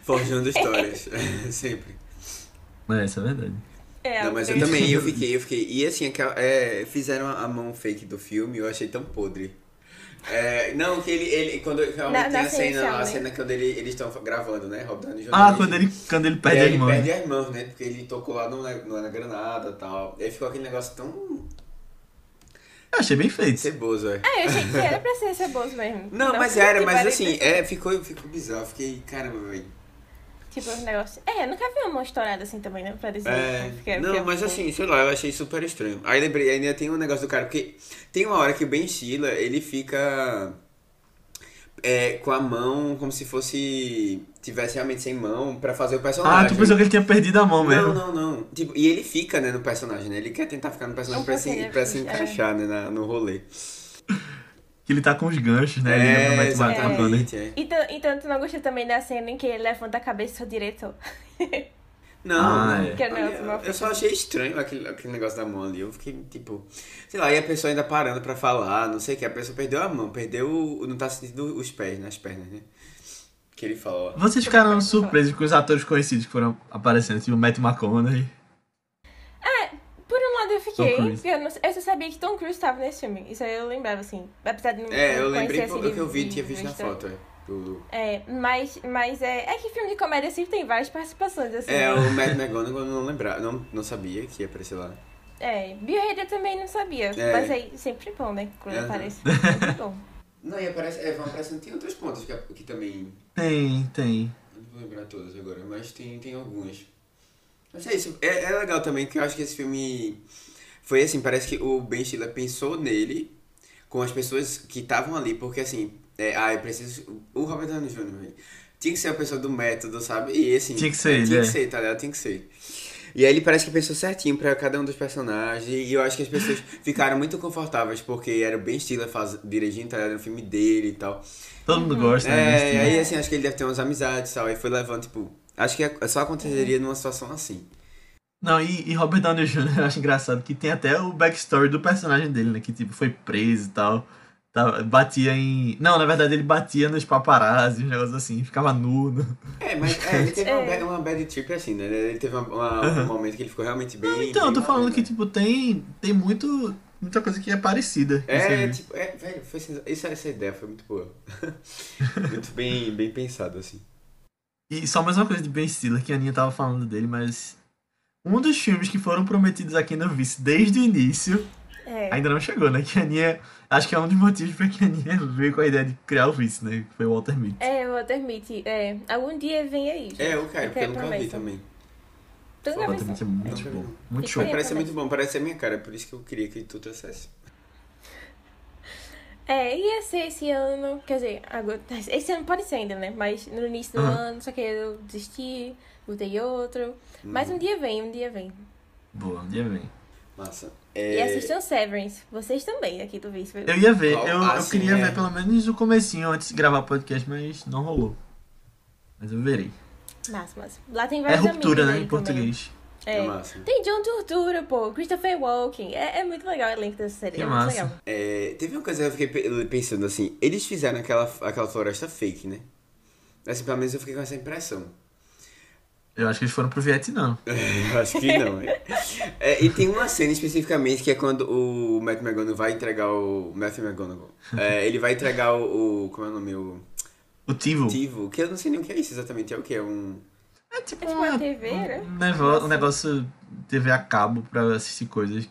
Forjando histórias. Sempre. É, isso é verdade. É, Não, mas eu também, eu fiquei, eu fiquei. E assim, é, fizeram a mão fake do filme, eu achei tão podre. É, não, que ele, ele quando realmente Na- tem na a cena, a né? cena quando ele, eles estão gravando, né? Rob Downey Jr. Ah, quando ele, quando ele perde é, a ele irmã. perde as mãos, né? Porque ele tocou lá no, no, na granada e tal. Aí ficou aquele negócio tão Eu achei bem feito. ceboso, é. Ah, eu achei que era pra ser ceboso mesmo. Não, mas que era, mas assim, é, ficou, ficou bizarro. Fiquei, caramba, velho. Tipo, um negócio. É, nunca vi uma estourada assim também, né? Pra dizer. É, que- não, mas assim, sei lá, eu achei super estranho. Aí lembrei, ainda tem um negócio do cara, porque tem uma hora que o Ben Stiller, ele fica é, com a mão como se fosse, tivesse realmente sem mão pra fazer o personagem. Ah, tu pensou que ele tinha perdido a mão mesmo. Não, não, não. Tipo, e ele fica, né, no personagem, né? Ele quer tentar ficar no personagem Um pra, se, pra se é. encaixar, né, na- no rolê. Que ele tá com os ganchos, né? ele É, não vai tomar exatamente, é. Então, então tu não gostou também da cena em que ele levanta a cabeça do diretor? Não, Ah, não. é. É eu, só achei estranho aquele, aquele negócio da mão ali. Eu fiquei, tipo... Sei lá, e a pessoa ainda parando pra falar, não sei o que. A pessoa perdeu a mão, perdeu... o- Não tá sentindo os pés, né? As pernas, né? Que ele fala, ó. Vocês ficaram surpresos com os atores conhecidos que foram aparecendo, tipo Matt McConaughey. Por lado eu fiquei, eu, não, eu só sabia que Tom Cruise estava nesse filme. Isso aí eu lembrava, assim. Apesar de não É, eu lembrei assim, eu vi, tinha visto na história. foto, é. Do- É, mas, mas é, é que filme de comédia sempre tem várias participações, assim. É, né? o Matt McGonagall não lembrava, não, não sabia que ia aparecer lá. É, Bill Hader também não sabia. É. Mas aí, sempre bom, né? Quando Aham. aparece. Sempre bom. Não, e aparece, é, vão aparecendo, tem outros pontos que, que também... Tem, tem. Não vou lembrar todas agora, mas tem, tem algumas. Mas é isso, é, é legal também que eu acho que esse filme foi assim, parece que o Ben Stiller pensou nele com as pessoas que estavam ali, porque assim, é, ah, eu preciso. O Robert Downey Jr. tinha que ser a pessoa do método, sabe? E assim. Tinha que ser é, Tinha é. que ser, tá ligado? Tinha que ser. E aí ele parece que pensou certinho pra cada um dos personagens. E eu acho que as pessoas ficaram muito confortáveis, porque era o Ben Stiller faz, dirigindo, tá ligado? No filme dele e tal. Todo mundo gosta, né? É, e filme. aí assim, acho que ele deve ter umas amizades e tal. Aí foi levando, tipo. Acho que é- só aconteceria numa situação assim. Não, e, e Robert Downey Jr. eu acho engraçado que tem até o backstory do personagem dele, né? Que tipo, foi preso e tal. Tá, batia em. Não, na verdade ele batia nos paparazzi, uns negócios assim, ficava nudo. É, mas é, ele teve uma, É. bad, uma bad trip assim, né? Ele teve uma, uma- um momento que ele ficou realmente bem. Então, eu bem tô falando que, né? tipo, tem, tem muito, muita coisa que é parecida. É, tipo, é, velho, foi isso, essa ideia foi muito boa. muito bem, bem pensado, assim. E só mais uma coisa de Ben Stiller, que a Aninha tava falando dele, mas. Um dos filmes que foram prometidos aqui no Vice desde o início É. ainda não chegou, né? Que a Aninha. Acho que é um dos motivos pra que a Aninha veio com a ideia de criar o Vice, né? Que foi o Walter Mitty. É, o Walter Mitty. É, algum dia vem aí. gente. É, eu quero, porque eu nunca vi promessa. também. Tu nunca Walter viu Mitty é muito vi, bom. Muito show. Parece muito bom, parece ser a minha cara, por isso que eu queria que tu trouxesse. É, ia ser esse ano, quer dizer, agora, esse ano pode ser ainda, né? Mas no início do Aham. ano, só que eu desisti, botei outro. Mas Uhum. um dia vem, um dia vem. Boa, um dia vem. Massa. E É, assistam Severance. Vocês também aqui do Vice. Eu ia ver, eu, Ah, eu sim, queria é. ver pelo menos o comecinho antes de gravar o podcast, mas não rolou. Mas eu verei. Massa, massa. Lá tem É vários ruptura, amigos né, em português. também. É É. massa. Tem John Tortura, pô. Christopher Walken. É, é muito legal o elenco dessa série. Que é massa. muito legal. É, teve uma coisa que eu fiquei pe- pensando assim, eles fizeram aquela, aquela floresta fake, né? Assim, pelo menos eu fiquei com essa impressão. Eu acho que eles foram pro Vietnã. Eu acho que não. É. É, e tem uma cena especificamente que é quando o Matt McGonagall vai entregar o. Matthew McGonagall. É, ele vai entregar o, o- Como é o nome? O O Tivo. Tivo, que eu não sei nem o que é isso exatamente. É o que? É um. É tipo É tipo uma TV, né? um, negócio, um negócio TV a cabo pra assistir coisas.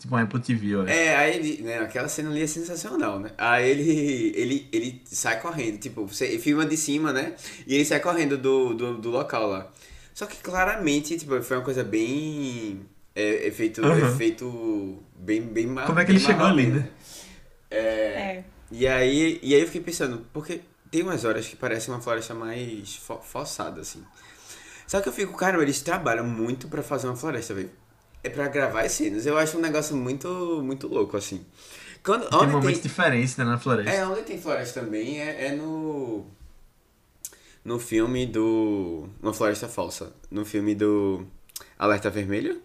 Tipo um Apple TV, olha. É, aí ele. Né, aquela cena ali é sensacional, né? Aí ele. Ele, ele sai correndo, tipo, você filma de cima, né? E ele sai correndo do, do, do local lá. Só que claramente, tipo, foi uma coisa bem. É, efeito. Uhum. Efeito. Bem, bem ma- Como é que ele chegou ali, né? É. É. E aí, e aí eu fiquei pensando, porque tem umas horas que parece uma floresta mais fo forçada, assim. Só que eu fico, cara, eles trabalham muito pra fazer uma floresta, velho. É pra gravar as cenas. Eu acho um negócio muito, muito louco, assim. Quando, Tem onde momentos tem, diferentes, né, na floresta. é, onde tem floresta também é, é no. No filme do. Uma Floresta Falsa. No filme do. Alerta Vermelho?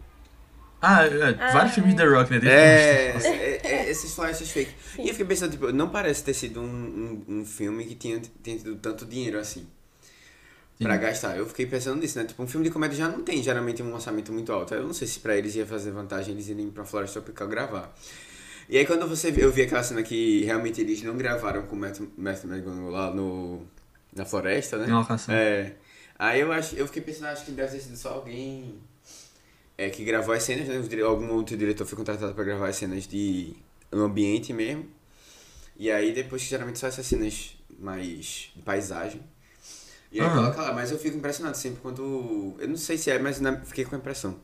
Ah, é, Ah, vários filmes de The Rock, né? É, filmes- é, é, esses florestas fake. E eu fiquei pensando, tipo, não parece ter sido um, um, um filme que tinha, tenha tido tanto dinheiro assim. Pra Sim. gastar. Eu fiquei pensando nisso, né? Tipo, um filme de comédia já não tem geralmente um orçamento muito alto. Eu não sei se pra eles ia fazer vantagem eles irem pra Floresta Tropical gravar. E aí quando você eu vi aquela cena que realmente eles não gravaram com o Matthew Matthew McConaughey lá no, na floresta, né? Em locação. É. Aí eu, acho, eu fiquei pensando, acho que deve ter sido só alguém é, que gravou as cenas, né? Algum outro diretor foi contratado pra gravar as cenas de no ambiente mesmo. E aí depois, geralmente, só essas cenas mais de paisagem. E aí coloca lá, mas eu fico impressionado sempre quando. Eu não sei se é, mas na- fiquei com a impressão.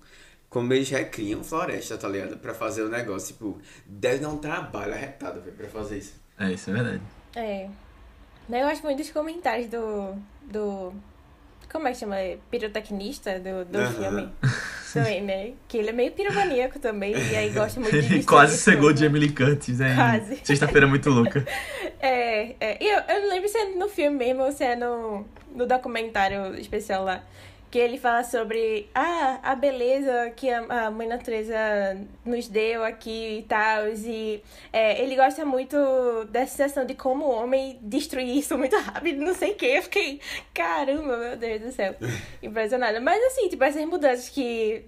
Como eles recriam floresta, tá ligado? Pra fazer o negócio, tipo, deve dar um trabalho arretado, velho, pra fazer isso. É, isso é verdade. É. Mas eu gosto muito dos comentários do. do. Como é que chama? Pirotecnista do, do filme. Também, né? Que ele é meio piromaníaco também. E aí gosta muito de Ele quase cegou de Emily Curtis, né? Quase. Sexta-feira muito louca. É, é. E eu, eu não lembro se é no filme mesmo ou se é no, no documentário especial lá. Que ele fala sobre ah, a beleza que a, a mãe natureza nos deu aqui e tal. E é, ele gosta muito dessa sensação de como o homem destruir isso muito rápido, não sei o que. Eu fiquei, caramba, meu Deus do céu. Impressionada. Mas assim, tipo, essas mudanças que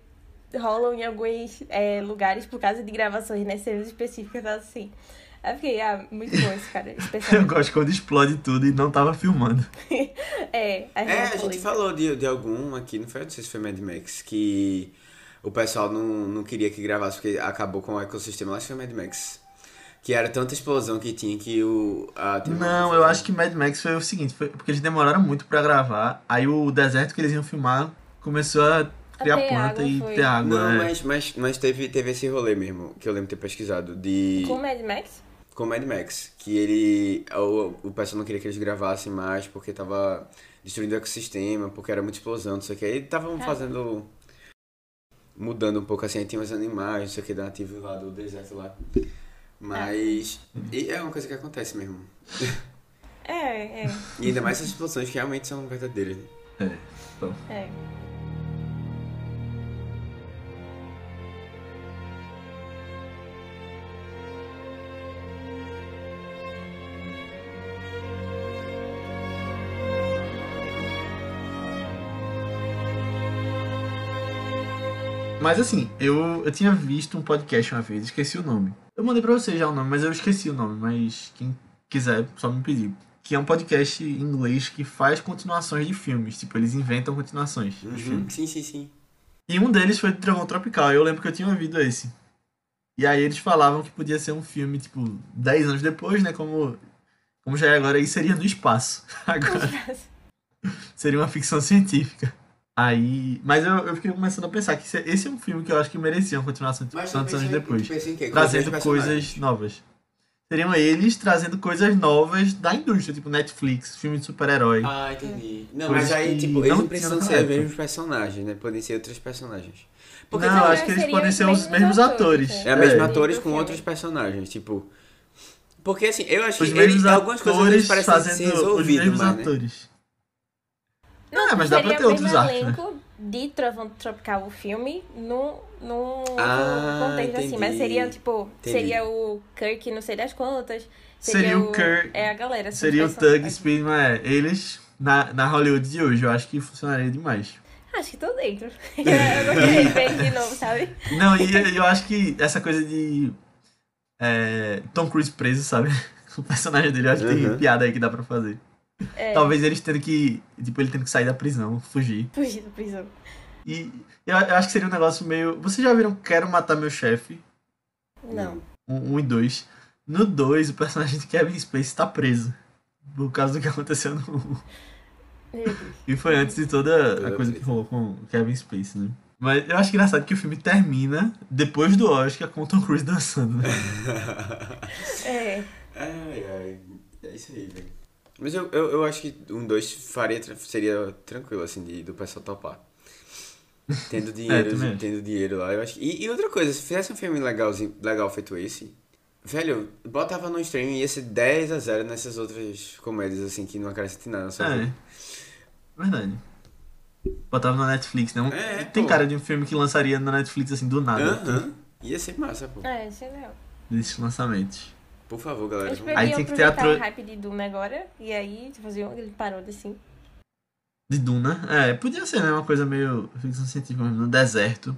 rolam em alguns é, lugares por causa de gravações, né? Cenas específicas, assim. Aí eu fiquei, ah, muito bom esse cara. Eu gosto quando explode tudo e não tava filmando. É, a, É, a gente gente falou de, de algum aqui, não foi? Não sei se foi Mad Max, que o pessoal não, não queria que gravasse porque acabou com o ecossistema. Acho que foi Mad Max. Que era tanta explosão que tinha que o. A, Não, eu acho que Mad Max foi o seguinte, foi porque eles demoraram muito pra gravar, aí o deserto que eles iam filmar começou a criar ter planta água, e foi. ter água. Não, é. mas, mas, mas teve, teve esse rolê mesmo, que eu lembro de ter pesquisado, de. Com o Mad Max? Com Mad Max, que ele. O, o pessoal não queria que eles gravassem mais porque tava destruindo o ecossistema, porque era muita explosão, não sei o que. Aí estavam Ah. fazendo. mudando um pouco assim, aí tinha os animais, não sei o que, da nativa lá do deserto lá. Mas. E é uma coisa que acontece mesmo. É, é, E ainda mais essas explosões que realmente são verdadeiras. né? É, então. é. Mas assim, eu, eu tinha visto um podcast uma vez, esqueci o nome. Eu mandei pra você já o nome, mas eu esqueci o nome, mas quem quiser, só me pedir. Que é um podcast em inglês que faz continuações de filmes. Tipo, eles inventam continuações de Uhum. filmes. Sim, sim, sim. E um deles foi de Trovão Tropical. Eu lembro que eu tinha ouvido esse. E aí eles falavam que podia ser um filme, tipo, 10 anos depois, né? Como, como já é agora, e seria no espaço. Agora seria uma ficção científica. Aí. Mas eu, eu fiquei começando a pensar que esse, esse é um filme que eu acho que merecia uma continuação tipo, tantos tu anos pensa em- depois. Com Trazendo mesmos coisas novas. Seriam eles trazendo coisas novas da indústria, tipo Netflix, filme de super-herói. Ah, entendi. Não, Coisas mas aí, tipo, eles não não precisam ser os mesmos personagens, né? Podem ser outros personagens. Porque não, acho que eles podem os ser os mesmos mesmos atores, atores. né? É a mesma É. atores Do com outros personagens, tipo. Porque assim, eu acho Os que mesmos ele, algumas coisas atores vezes parecem ser fazendo os resolvidas, mesmos mas, né? Não, É, mas dá pra seria ter o outros mesmo arcos, né? elenco de Trovão Tropical, o filme, num, num Ah, outro contexto assim. Mas entendi. seria, tipo, Entendi. seria o Kirk, não sei das quantas. Seria o Kirk- É a galera. assim, Seria o. Tug Speedman, é. Eles na, na Hollywood de hoje, eu acho que funcionaria demais. Acho que tô dentro. eu gostei de novo, sabe? Não, e eu acho que essa coisa de é, Tom Cruise preso, sabe? O personagem dele, eu acho que tem Uhum. piada aí que dá pra fazer. É, Talvez eles tendo que. Tipo, ele tendo que sair da prisão, fugir. Fugir da prisão. E eu, eu acho que seria um negócio meio. Vocês já viram Quero Matar Meu Chefe? Não. Um, um e dois. No dois, o personagem de Kevin Space tá preso. Por causa do que aconteceu no. E foi antes de toda a coisa que rolou com o Kevin Space, né? Mas eu acho engraçado que o filme termina depois do Oscar com o Tom Cruise dançando, né? É. Ai, ai. É isso aí, velho. Mas eu, eu, eu acho que um dois faria, seria tranquilo, assim, de, do pessoal topar. Tendo dinheiro, também acho. tendo dinheiro lá, eu acho que... E, e outra coisa, se fizesse um filme legalzinho, legal feito esse, velho, botava no streaming e ia ser 10 a 0 nessas outras comédias, assim, que não acrescentam nada na sua É. vida. Verdade. Botava na Netflix, né? Um- É, Tem pô. cara de um filme que lançaria na Netflix assim do nada. Aham. Ia ser massa, pô. É, isso é legal. Desses lançamentos. Por favor, galera. Vamos- Aí tem que ter a tro- o hype de Doom agora e aí fazer um ele parou assim. De Duna. É, podia ser, né? Uma coisa meio ficção científica mesmo, no deserto.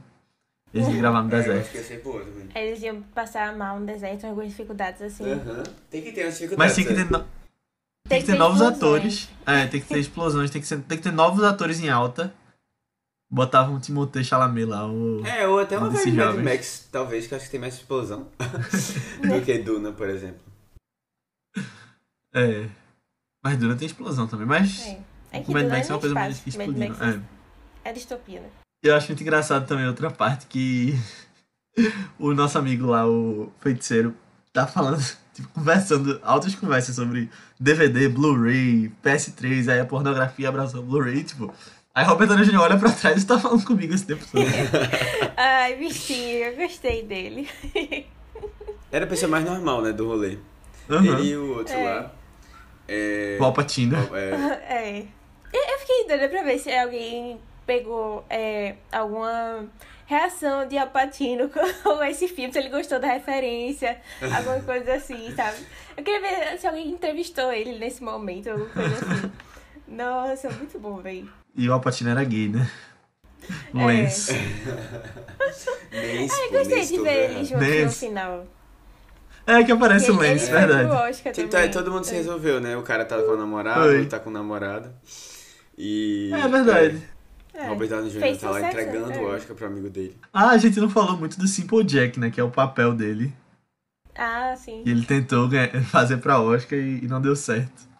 Eles iam gravar no É, eu deserto. ser boa. Aí eles iam passar mal no deserto, algumas dificuldades assim. Aham. Tem que ter umas dificuldades. Mas tem que né? ter, no- tem que ter novos explosões. atores. É, tem que ter explosões, tem que, ser- tem que ter novos atores em alta. Botavam um Timothée Chalamet lá, o... É, ou até uma Um desses Mad. Max, talvez, que eu acho que tem mais explosão do que Duna, por exemplo. É. Mas Duna tem explosão também, mas... É. É que o Mad tudo Max é é uma coisa mais explodindo. Max É. É distopia, né? Eu acho muito engraçado também outra parte que o nosso amigo lá, o feiticeiro, tá falando, tipo, conversando, altas conversas sobre DVD, Blu-ray, PS3, aí a pornografia abraçou o Blu-ray, tipo. Aí Robert Downey Jr. olha pra trás e tá falando comigo esse tempo todo. Ai, bichinho, eu gostei dele. Era a pessoa mais normal, né, do rolê. Uhum. Ele e o outro É. lá. É, O Alpatino. é, É. Eu fiquei doida pra ver se alguém pegou é, alguma reação de Alpatino com esse filme, se ele gostou da referência, alguma coisa assim, sabe? Eu queria ver se alguém entrevistou ele nesse momento, alguma coisa assim. Nossa, muito bom, véi. E o Alpatino era gay, né? É. Lance. nem Eu gostei de ver eles juntos no final. É que aparece o foi pro verdade. Tipo, tá, também. todo mundo se É. resolveu, né? O cara tá com a namorada, ele tá com namorada. E. É verdade. É. Robert Downey Jr. Fez tá lá entregando é. o Oscar pro amigo dele. Ah, a gente não falou muito do Simple Jack, né? Que é o papel dele. Ah, sim. E ele tentou fazer pra Oscar e, e não deu certo.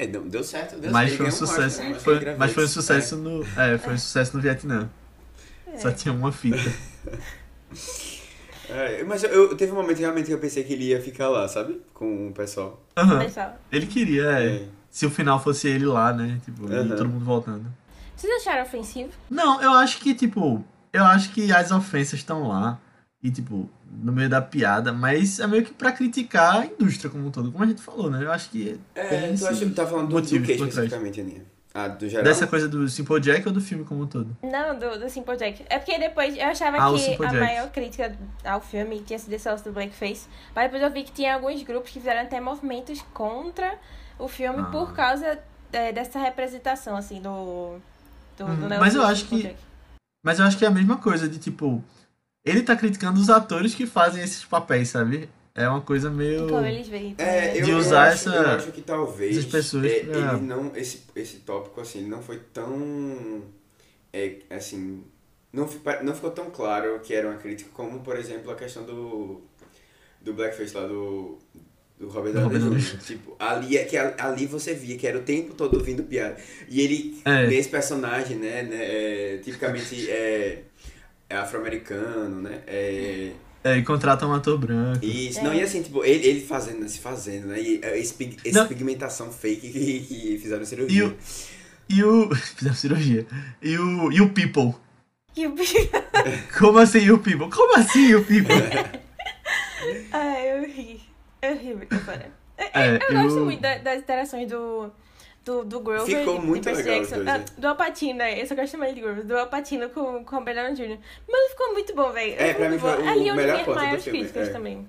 É, deu, deu certo, deu Mas certo. foi um sucesso. Oscar, né? foi- mas foi um sucesso no. É, foi um sucesso no Vietnã. É. Só tinha uma fita. É, mas eu, eu- teve um momento realmente que eu pensei que ele ia ficar lá, sabe? Com o pessoal. Pessoal, Ele queria, é. Se o final fosse ele lá, né? Tipo, e Aham. todo mundo voltando. vocês acharam ofensivo? Não, eu acho que, tipo, eu acho que as ofensas estão lá. E, tipo, no meio da piada, mas é meio que pra criticar a indústria como um todo, como a gente falou, né? Eu acho que É, tu esse acha que tá falando do, do que por trás. especificamente, Aninha? Ah, do geral? Dessa coisa do Simple Jack ou do filme como um todo? Não, do, do Simple Jack. É porque depois eu achava Ah, que a Jack. maior crítica ao filme tinha sido esse lance do Blackface. Mas depois eu vi que tinha alguns grupos que fizeram até movimentos contra o filme Ah. por causa é, dessa representação, assim, do. do, Uhum, do mas negócio eu acho que- Jack. Mas eu acho que é a mesma coisa, de tipo. Ele tá criticando os atores que fazem esses papéis, sabe? É uma coisa meio. Como eles veem. É, também. eu, De eu usar acho, essa- eu acho que talvez essas pessoas é, pra- ele não esse esse tópico assim ele não foi tão é, assim não, fi- não ficou tão claro que era uma crítica como por exemplo a questão do do blackface lá do do Robert Do Downey. Tipo, ali é que ali você via que era o tempo todo vindo piada. E ele, É. nesse personagem, né, né, é, tipicamente é, é afro-americano, né? É, É, e contrata um ator branco. isso, É. não, e assim, tipo, ele, ele fazendo, se fazendo, né? E essa pig- essa Não. pigmentação fake que, que fizeram E cirurgia. o. E o. Fizeram cirurgia. E o. E o People. E o Como assim o People? Como assim o People? Ai, eu ri. Eu ri muito agora. É, Eu gosto eu- muito da- das interações do, do, do Grover Ficou do muito legal Jackson. os dois, Ah, do Alpatino, né? Eu só gosto mais de Grover. Do Alpatino com, com o Bernard Jr. Mas ele ficou muito bom, velho. É, pra mim foi o Ali eu melhor ponto do maiores filme, críticas é. também.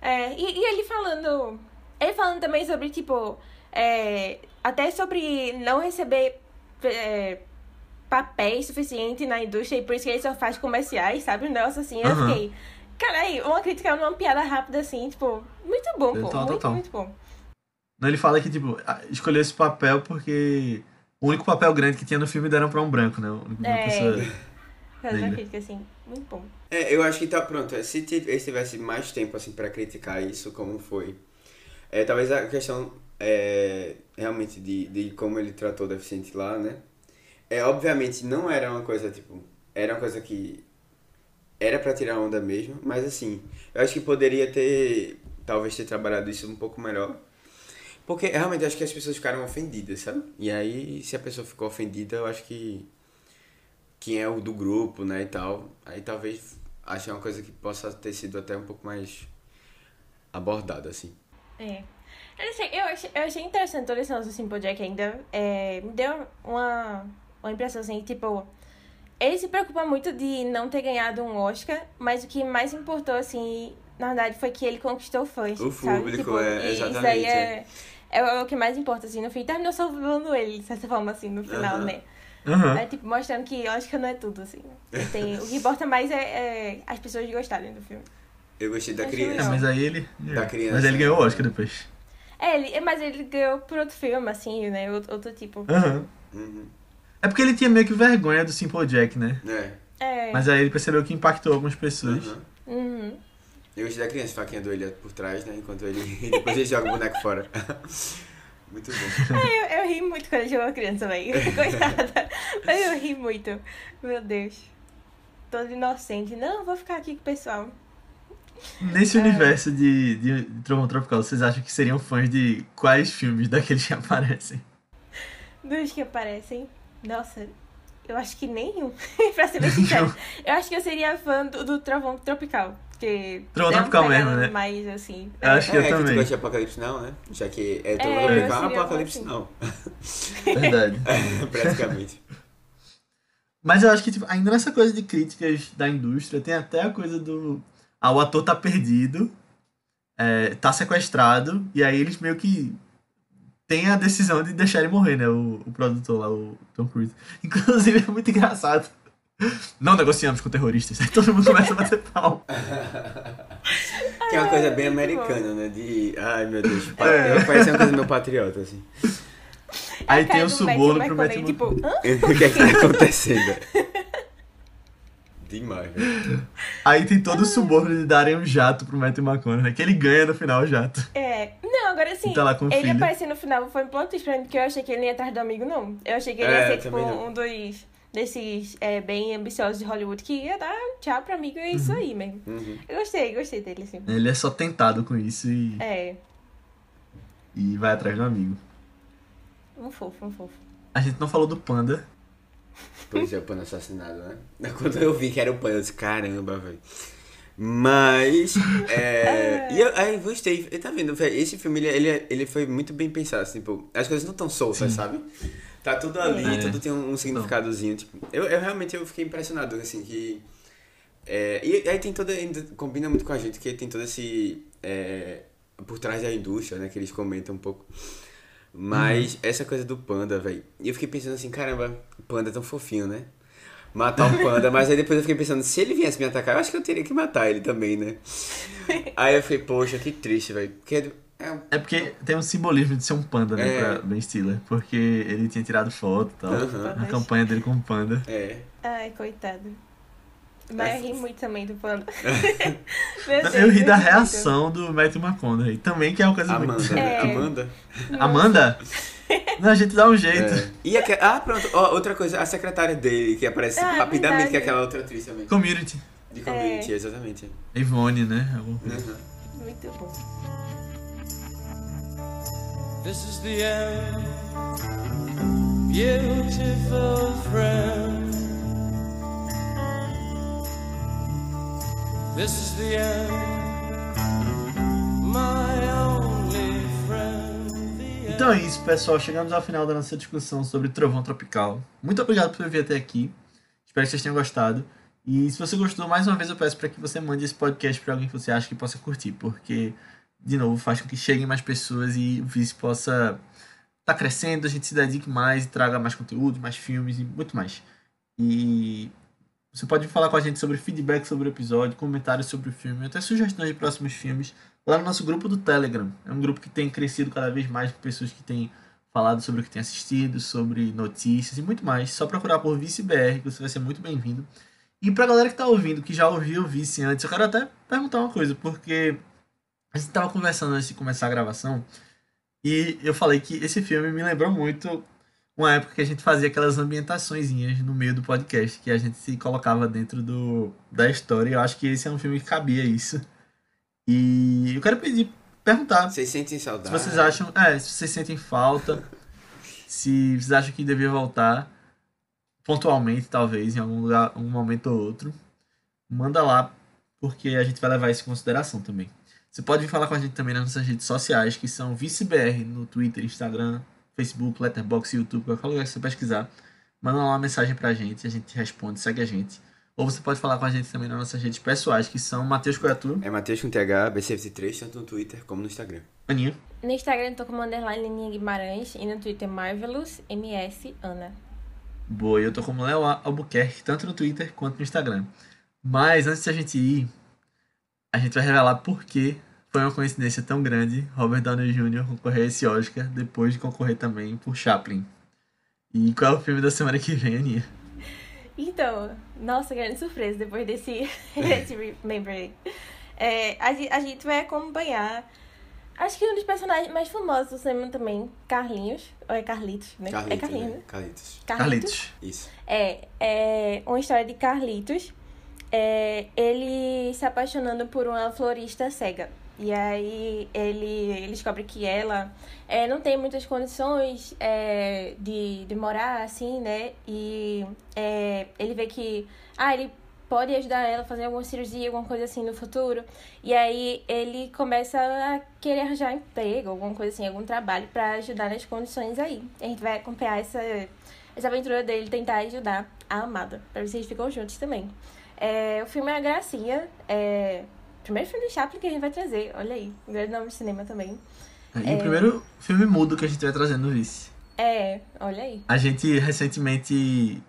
É, e, e ele falando... Ele falando também sobre, tipo... é, até sobre não receber... é, papéis suficiente na indústria e por isso que ele só faz comerciais, sabe? Um negócio assim. Eu Aham. fiquei... Caralho, uma crítica numa piada rápida assim, tipo... Muito bom, pô. Total, muito, total. muito bom. Não, ele fala que, tipo, escolheu esse papel porque o único papel grande que tinha no filme deram pra um branco, né? Uma É. pessoa. Faz uma Liga. crítica assim, muito bom. É, eu acho que tá pronto. Se ti- ele tivesse mais tempo assim para criticar isso, como foi, é, talvez a questão é, realmente de, de como ele tratou o deficiente lá, né? É, obviamente não era uma coisa tipo, era uma coisa que era para tirar onda mesmo, mas assim, eu acho que poderia ter talvez ter trabalhado isso um pouco melhor. Porque realmente acho que as pessoas ficaram ofendidas, sabe? E aí, se a pessoa ficou ofendida, eu acho que quem é o do grupo, né, e tal. Aí talvez ache uma coisa que possa ter sido até um pouco mais abordada, assim. É. Eu, sei, eu, achei, eu achei interessante toda do Simple Jack ainda. É, me deu uma, uma impressão assim, tipo. Ele se preocupa muito de não ter ganhado um Oscar, mas o que mais importou, assim, na verdade, foi que ele conquistou fãs. O sabe? público, Tipo, é, e Isso exatamente, aí é, é o que mais importa, assim, no fim. Terminou salvando ele, de certa forma, assim, no final, Aham. né? Aham. É, tipo, mostrando que Oscar não é tudo, assim. Tem, o que importa mais é, é as pessoas gostarem do filme. Eu gostei da Acho É, criança. mas aí ele. Da criança. Mas ele ganhou Oscar depois. É, ele, mas ele ganhou por outro filme, assim, né? Outro, outro tipo. Aham. Uhum. É porque ele tinha meio que vergonha do Simple Jack, né? É. É. Mas aí ele percebeu que impactou algumas pessoas. Uhum. Uhum. Eu gostei da criança, faquinha do ele por trás, né? Enquanto ele. Depois ele joga o boneco fora. Muito bom. Eu, eu ri muito quando eu era criança, velho. Coitada. Mas eu ri muito. Meu Deus. Todo inocente. Não, vou ficar aqui com o pessoal. Nesse É. universo de, de, de Trovão Tropical, vocês acham que seriam fãs de quais filmes daqueles que aparecem? Dos que aparecem. Nossa, eu acho que nenhum. pra ser bem sincero. Eu acho que eu seria fã do, do Trovão Tropical. Porque é pegada mesmo, né? Mais assim. Eu acho que é, eu que tu também. gosta de Apocalipse Now, né? Já que é todo É, é, Apocalipse assim. Now. Verdade. Praticamente. Mas eu acho que, tipo, ainda nessa coisa de críticas da indústria, tem até a coisa do. Ah, o ator tá perdido, é, tá sequestrado, e aí eles meio que têm a decisão de deixar ele morrer, né? O, o produtor lá, o Tom Cruise. Inclusive, é muito engraçado. Não negociamos com terroristas. Aí todo mundo começa a bater pau. Que é uma coisa bem americana, né? De. Ai meu Deus. É. Parece uma coisa meio patriota, assim. Aí tem o suborno pro Matthew Tipo, o que é que tá acontecendo? Demais, velho. Aí tem todo o suborno de darem um jato pro Matthew McConaughey, que ele ganha no final o jato. É. Não, agora sim. Tá ele filho. apareceu no final, foi um pra mim, porque eu achei que ele não ia atrás do amigo, não. Eu achei que ele É, ia ser, tipo, não. um dos desses é, bem ambiciosos de Hollywood que ia dar tchau pro amigo e é isso aí mesmo. Uhum. Eu gostei, gostei dele, sim. Ele é só tentado com isso e, É, e vai atrás do amigo. um fofo, um fofo. A gente não falou do Panda. Pois é, o pano assassinado, né? Quando eu vi que era o pano, eu disse, caramba, velho. Mas, é... e eu, aí, gostei. E tá vendo, velho, esse filme, ele, ele, ele foi muito bem pensado, assim, tipo, as coisas não estão soltas, Sim. sabe? Tá tudo ali, É. tudo tem um, um significadozinho, tipo, eu, eu realmente eu fiquei impressionado, assim, que... é, e aí tem toda, combina muito com a gente, que tem todo esse... é, por trás da indústria, né, que eles comentam um pouco. Mas essa coisa do panda, velho. E eu fiquei pensando assim, caramba, o panda é tão fofinho, né? Matar um panda, mas aí depois eu fiquei pensando, se ele viesse me atacar, eu acho que eu teria que matar ele também, né? Aí eu fiquei, poxa, que triste, velho. Porque é É porque tem um simbolismo de ser um panda, né, É. pra Ben Stiller. Porque ele tinha tirado foto e tal. Aham. A campanha dele com o panda. É. Ai, coitado. Mas É eu ri muito também do panda. Deus, Eu ri da muito. reação do Matthew McConaughey. Também que é uma coisa Amanda, muito... né? É. Amanda. Amanda? Não, a gente dá um jeito. É. E aque- Ah, pronto. Ó, outra coisa, a secretária dele, que aparece Ah, rapidamente, verdade. que é aquela outra atriz também. Community. De community, exatamente. Ivone, né? Alguma coisa. Uhum. Muito bom. This is the end, beautiful friend. This is the end, Então é isso, pessoal. Chegamos ao final da nossa discussão sobre Trovão Tropical. Muito obrigado por vir até aqui. Espero que vocês tenham gostado. E se você gostou, mais uma vez eu peço para que você mande esse podcast para alguém que você acha que possa curtir, porque, de novo, faz com que cheguem mais pessoas e o Vice possa estar crescendo, a gente se dedique mais e traga mais conteúdo, mais filmes e muito mais. E você pode falar com a gente sobre feedback sobre o episódio, comentários sobre o filme, até sugestões de próximos filmes lá no nosso grupo do Telegram. É um grupo que tem crescido cada vez mais com pessoas que têm falado sobre o que têm assistido, sobre notícias e muito mais. Só procurar por Vice BR, que você vai ser muito bem-vindo. E pra galera que tá ouvindo, que já ouviu o Vice antes, eu quero até perguntar uma coisa, porque a gente tava conversando antes de começar a gravação e eu falei que esse filme me lembrou muito uma época que a gente fazia aquelas ambientaçõezinhas no meio do podcast, que a gente se colocava dentro do, da história. E eu acho que esse é um filme que cabia isso. E eu quero pedir, perguntar Vocês sentem se saudade? vocês acham, é, se vocês sentem falta, se vocês acham que devia voltar pontualmente, talvez, em algum lugar, um momento ou outro, manda lá, porque a gente vai levar isso em consideração também. Você pode vir falar com a gente também nas nossas redes sociais, que são ViceBR, no Twitter, Instagram, Facebook, Letterboxd, YouTube, qualquer lugar que você pesquisar. Manda lá uma mensagem pra gente, a gente responde, segue a gente. Ou você pode falar com a gente também nas nossas redes pessoais, que são Matheus Coiatu, É Matheus com TH, BC23, tanto no Twitter como no Instagram. Aninha, No Instagram eu tô como underline Aninha Guimarães e no Twitter Marvelous MS Ana. Boa, eu tô como Léo Albuquerque, tanto no Twitter quanto no Instagram. Mas antes de a gente ir, a gente vai revelar por que foi uma coincidência tão grande Robert Downey Jr. concorrer a esse Oscar depois de concorrer também por Chaplin. E qual é o filme da semana que vem, Aninha? Então, nossa, grande surpresa depois desse, desse Remember. É, a, a gente vai acompanhar Acho que um dos personagens mais famosos do cinema também, Carlinhos. Ou é Carlitos, né? Carlitos, é Carlinhos, né? né? Carlitos. Carlitos. Isso. É, é uma história de Carlitos. É, ele se apaixonando por uma florista cega. E aí ele, ele descobre que ela é, não tem muitas condições é, de, de morar assim, né? E é, ele vê que ah, ele pode ajudar ela a fazer alguma cirurgia, alguma coisa assim no futuro. E aí ele começa a querer arranjar emprego, alguma coisa assim, algum trabalho para ajudar nas condições aí. A gente vai acompanhar essa, essa aventura dele tentar ajudar a amada, se eles ficam juntos também. É, o filme é a gracinha, é primeiro filme de Chaplin que a gente vai trazer, olha aí, um grande nome de cinema também. E o primeiro filme mudo que a gente vai trazendo no Vice. É, olha aí. A gente recentemente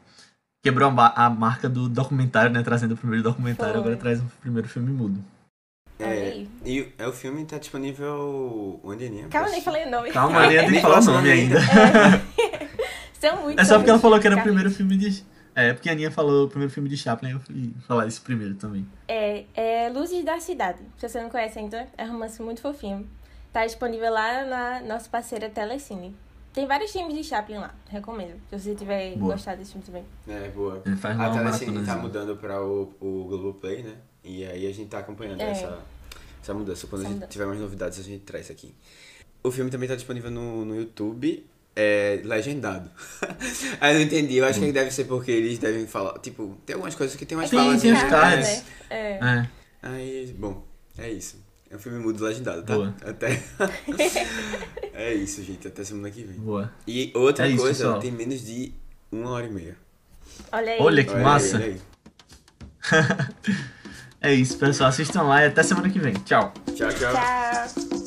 quebrou a, marca do documentário, né? Trazendo o primeiro documentário, Foi. agora traz o primeiro filme mudo. É, e o- é, o filme tá disponível onde, Aninha? Calma, nem falei o nome. Calma, tem que Nem falar o nome ainda. São muitos. É só porque ela falou que era o primeiro filme de. É, porque a Aninha falou o primeiro filme de Chaplin, eu fui falar isso primeiro também. É, é Luzes da Cidade. Se você não conhece ainda, é um romance muito fofinho. Tá disponível lá na nossa parceira Telecine. Tem vários filmes de Chaplin lá, recomendo. Se você tiver Boa. gostado desse filme também. É, boa. Ele faz A Telecine tá maratonazinha. mudando pra o, o Globoplay, né? E aí a gente tá acompanhando É. essa, essa mudança. Quando Essa a gente mudança. tiver mais novidades, a gente traz aqui. O filme também tá disponível no, no YouTube, é legendado. aí eu não entendi, eu acho que deve ser porque eles devem falar. Tipo, tem algumas coisas que tem umas Sim, falas. tem os Chaplin, cards. né? É. É, Aí, bom, é isso. É um filme mudo legendado, tá? Boa. Até. é isso, gente. Até semana que vem. boa. E outra É isso, coisa, pessoal. tem menos de uma hora e meia. Olha aí. Olha que Olha aí, massa. olha aí. É isso, pessoal. Assistam lá e até semana que vem. Tchau. Tchau, tchau. Tchau.